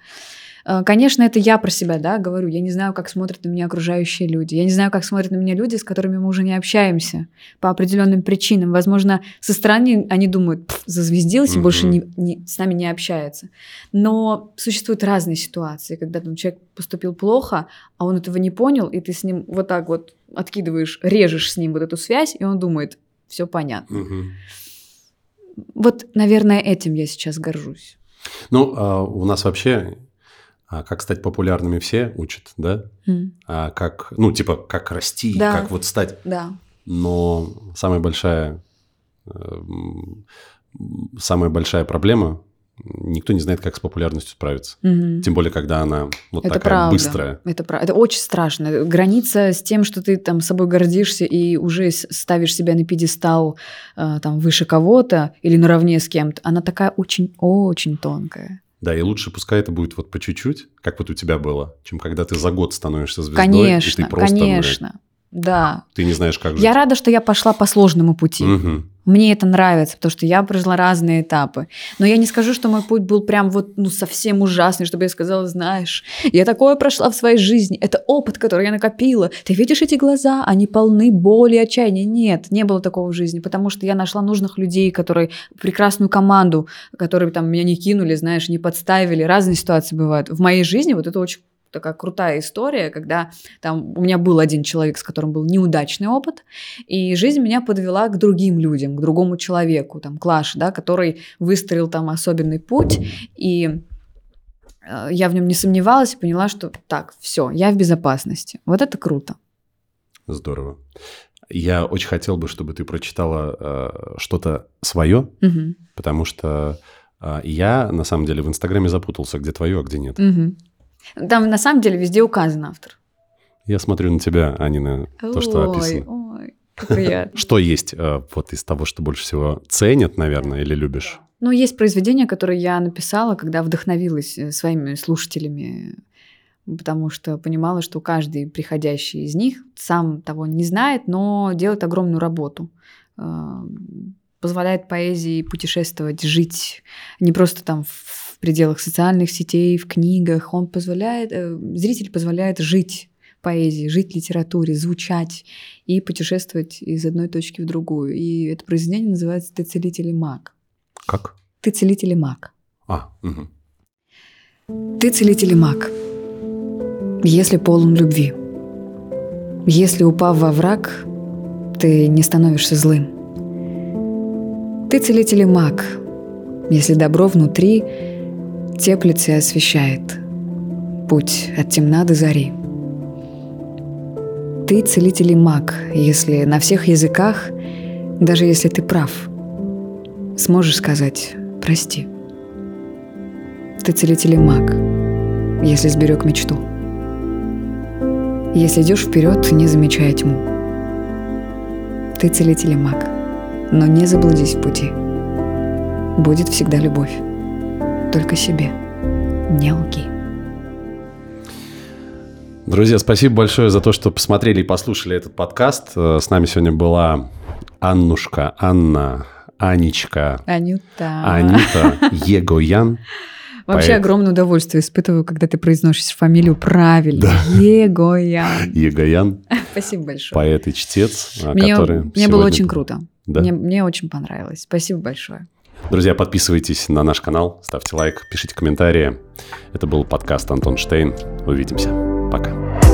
А, Конечно, это я про себя, да, говорю. Я не знаю, как смотрят на меня окружающие люди. Я не знаю, как смотрят на меня люди, с которыми мы уже не общаемся по определенным причинам. Возможно, со стороны они думают, «Пф, зазвездилась и Мгм. больше не, не- с нами не общается. Но существуют разные ситуации, когда там человек поступил плохо, а он этого не понял, и ты с ним вот так вот откидываешь, режешь с ним вот эту связь, и он думает, все понятно. Мгм. Вот, наверное, этим я сейчас горжусь. Ну, а, у нас вообще, а, как стать популярными все учат, да? М, А как, ну, типа, как расти, Да. как вот стать. Да. Но самая большая, э, м, самая большая проблема, никто не знает, как с популярностью справиться. Мгм. Тем более, когда она вот Это такая правда. быстрая. Это, пра- это очень страшно. Граница с тем, что ты там собой гордишься и уже ставишь себя на пьедестал э, там выше кого-то или наравне с кем-то, она такая очень-очень тонкая. Да, и лучше пускай это будет вот по чуть-чуть, как вот у тебя было, чем когда ты за год становишься звездой, и Конечно, ты просто, блядь, конечно. Да. ты не знаешь, как жить. Я рада, что я пошла по сложному пути. Мгм. Мне это нравится, потому что я прожила разные этапы. Но я не скажу, что мой путь был прям вот ну, совсем ужасный, чтобы я сказала, знаешь, я такое прошла в своей жизни. Это опыт, который я накопила. Ты видишь эти глаза? Они полны боли и отчаяния. Нет, не было такого в жизни, потому что я нашла нужных людей, которые прекрасную команду, которые там меня не кинули, знаешь, не подставили. Разные ситуации бывают. В моей жизни вот это очень такая крутая история, когда там у меня был один человек, с которым был неудачный опыт, и жизнь меня подвела к другим людям, к другому человеку, там, Клаш, да, который выстроил там особенный путь, и э, я в нем не сомневалась и поняла, что так, все, я в безопасности. Вот это круто. Здорово. Я очень хотел бы, чтобы ты прочитала э, что-то свое, Мгм. потому что э, я, на самом деле, в Инстаграме запутался, где твое, а где нет. Мгм. Там на самом деле везде указан автор. Я смотрю на тебя, а не на то, что Ой, описано. ой, приятно. Что есть э, вот из того, что больше всего ценят, наверное, или любишь? Ну, есть произведения, которые я написала, когда вдохновилась э, своими слушателями, потому что понимала, что каждый приходящий из них сам того не знает, но делает огромную работу. Э, Позволяет поэзии путешествовать, жить не просто там в пределах социальных сетей, в книгах. Он позволяет, э, зритель позволяет жить поэзии, жить литературе, звучать и путешествовать из одной точки в другую. И это произведение называется «Ты целитель и маг». Как? Ты целитель и маг. А, мгм. Ты целитель и маг. Если полон любви. Если, упав во враг, ты не становишься злым. Ты целитель и маг. Если добро внутри теплится и освещает путь от темна до зари. Ты целитель и маг, если на всех языках, даже если ты прав, сможешь сказать «прости». Ты целитель и маг, если сберег мечту. Если идешь вперед, не замечая тьму. Ты целитель и маг, но не заблудись в пути. Будет всегда любовь, только себе, не лги. Друзья, спасибо большое за то, что посмотрели и послушали этот подкаст. Э, С нами сегодня была Аннушка, Анна, Анечка, Анюта. Анита Егоян. Вообще поэт. огромное удовольствие испытываю, когда ты произносишь фамилию правильно. Егоян. Егоян, Спасибо большое. поэт и чтец, Мне, который мне было очень круто. Да. Мне, мне очень понравилось. Спасибо большое. Друзья, подписывайтесь на наш канал, ставьте лайк, пишите комментарии. Это был подкаст Антон Штейн. Увидимся. Пока.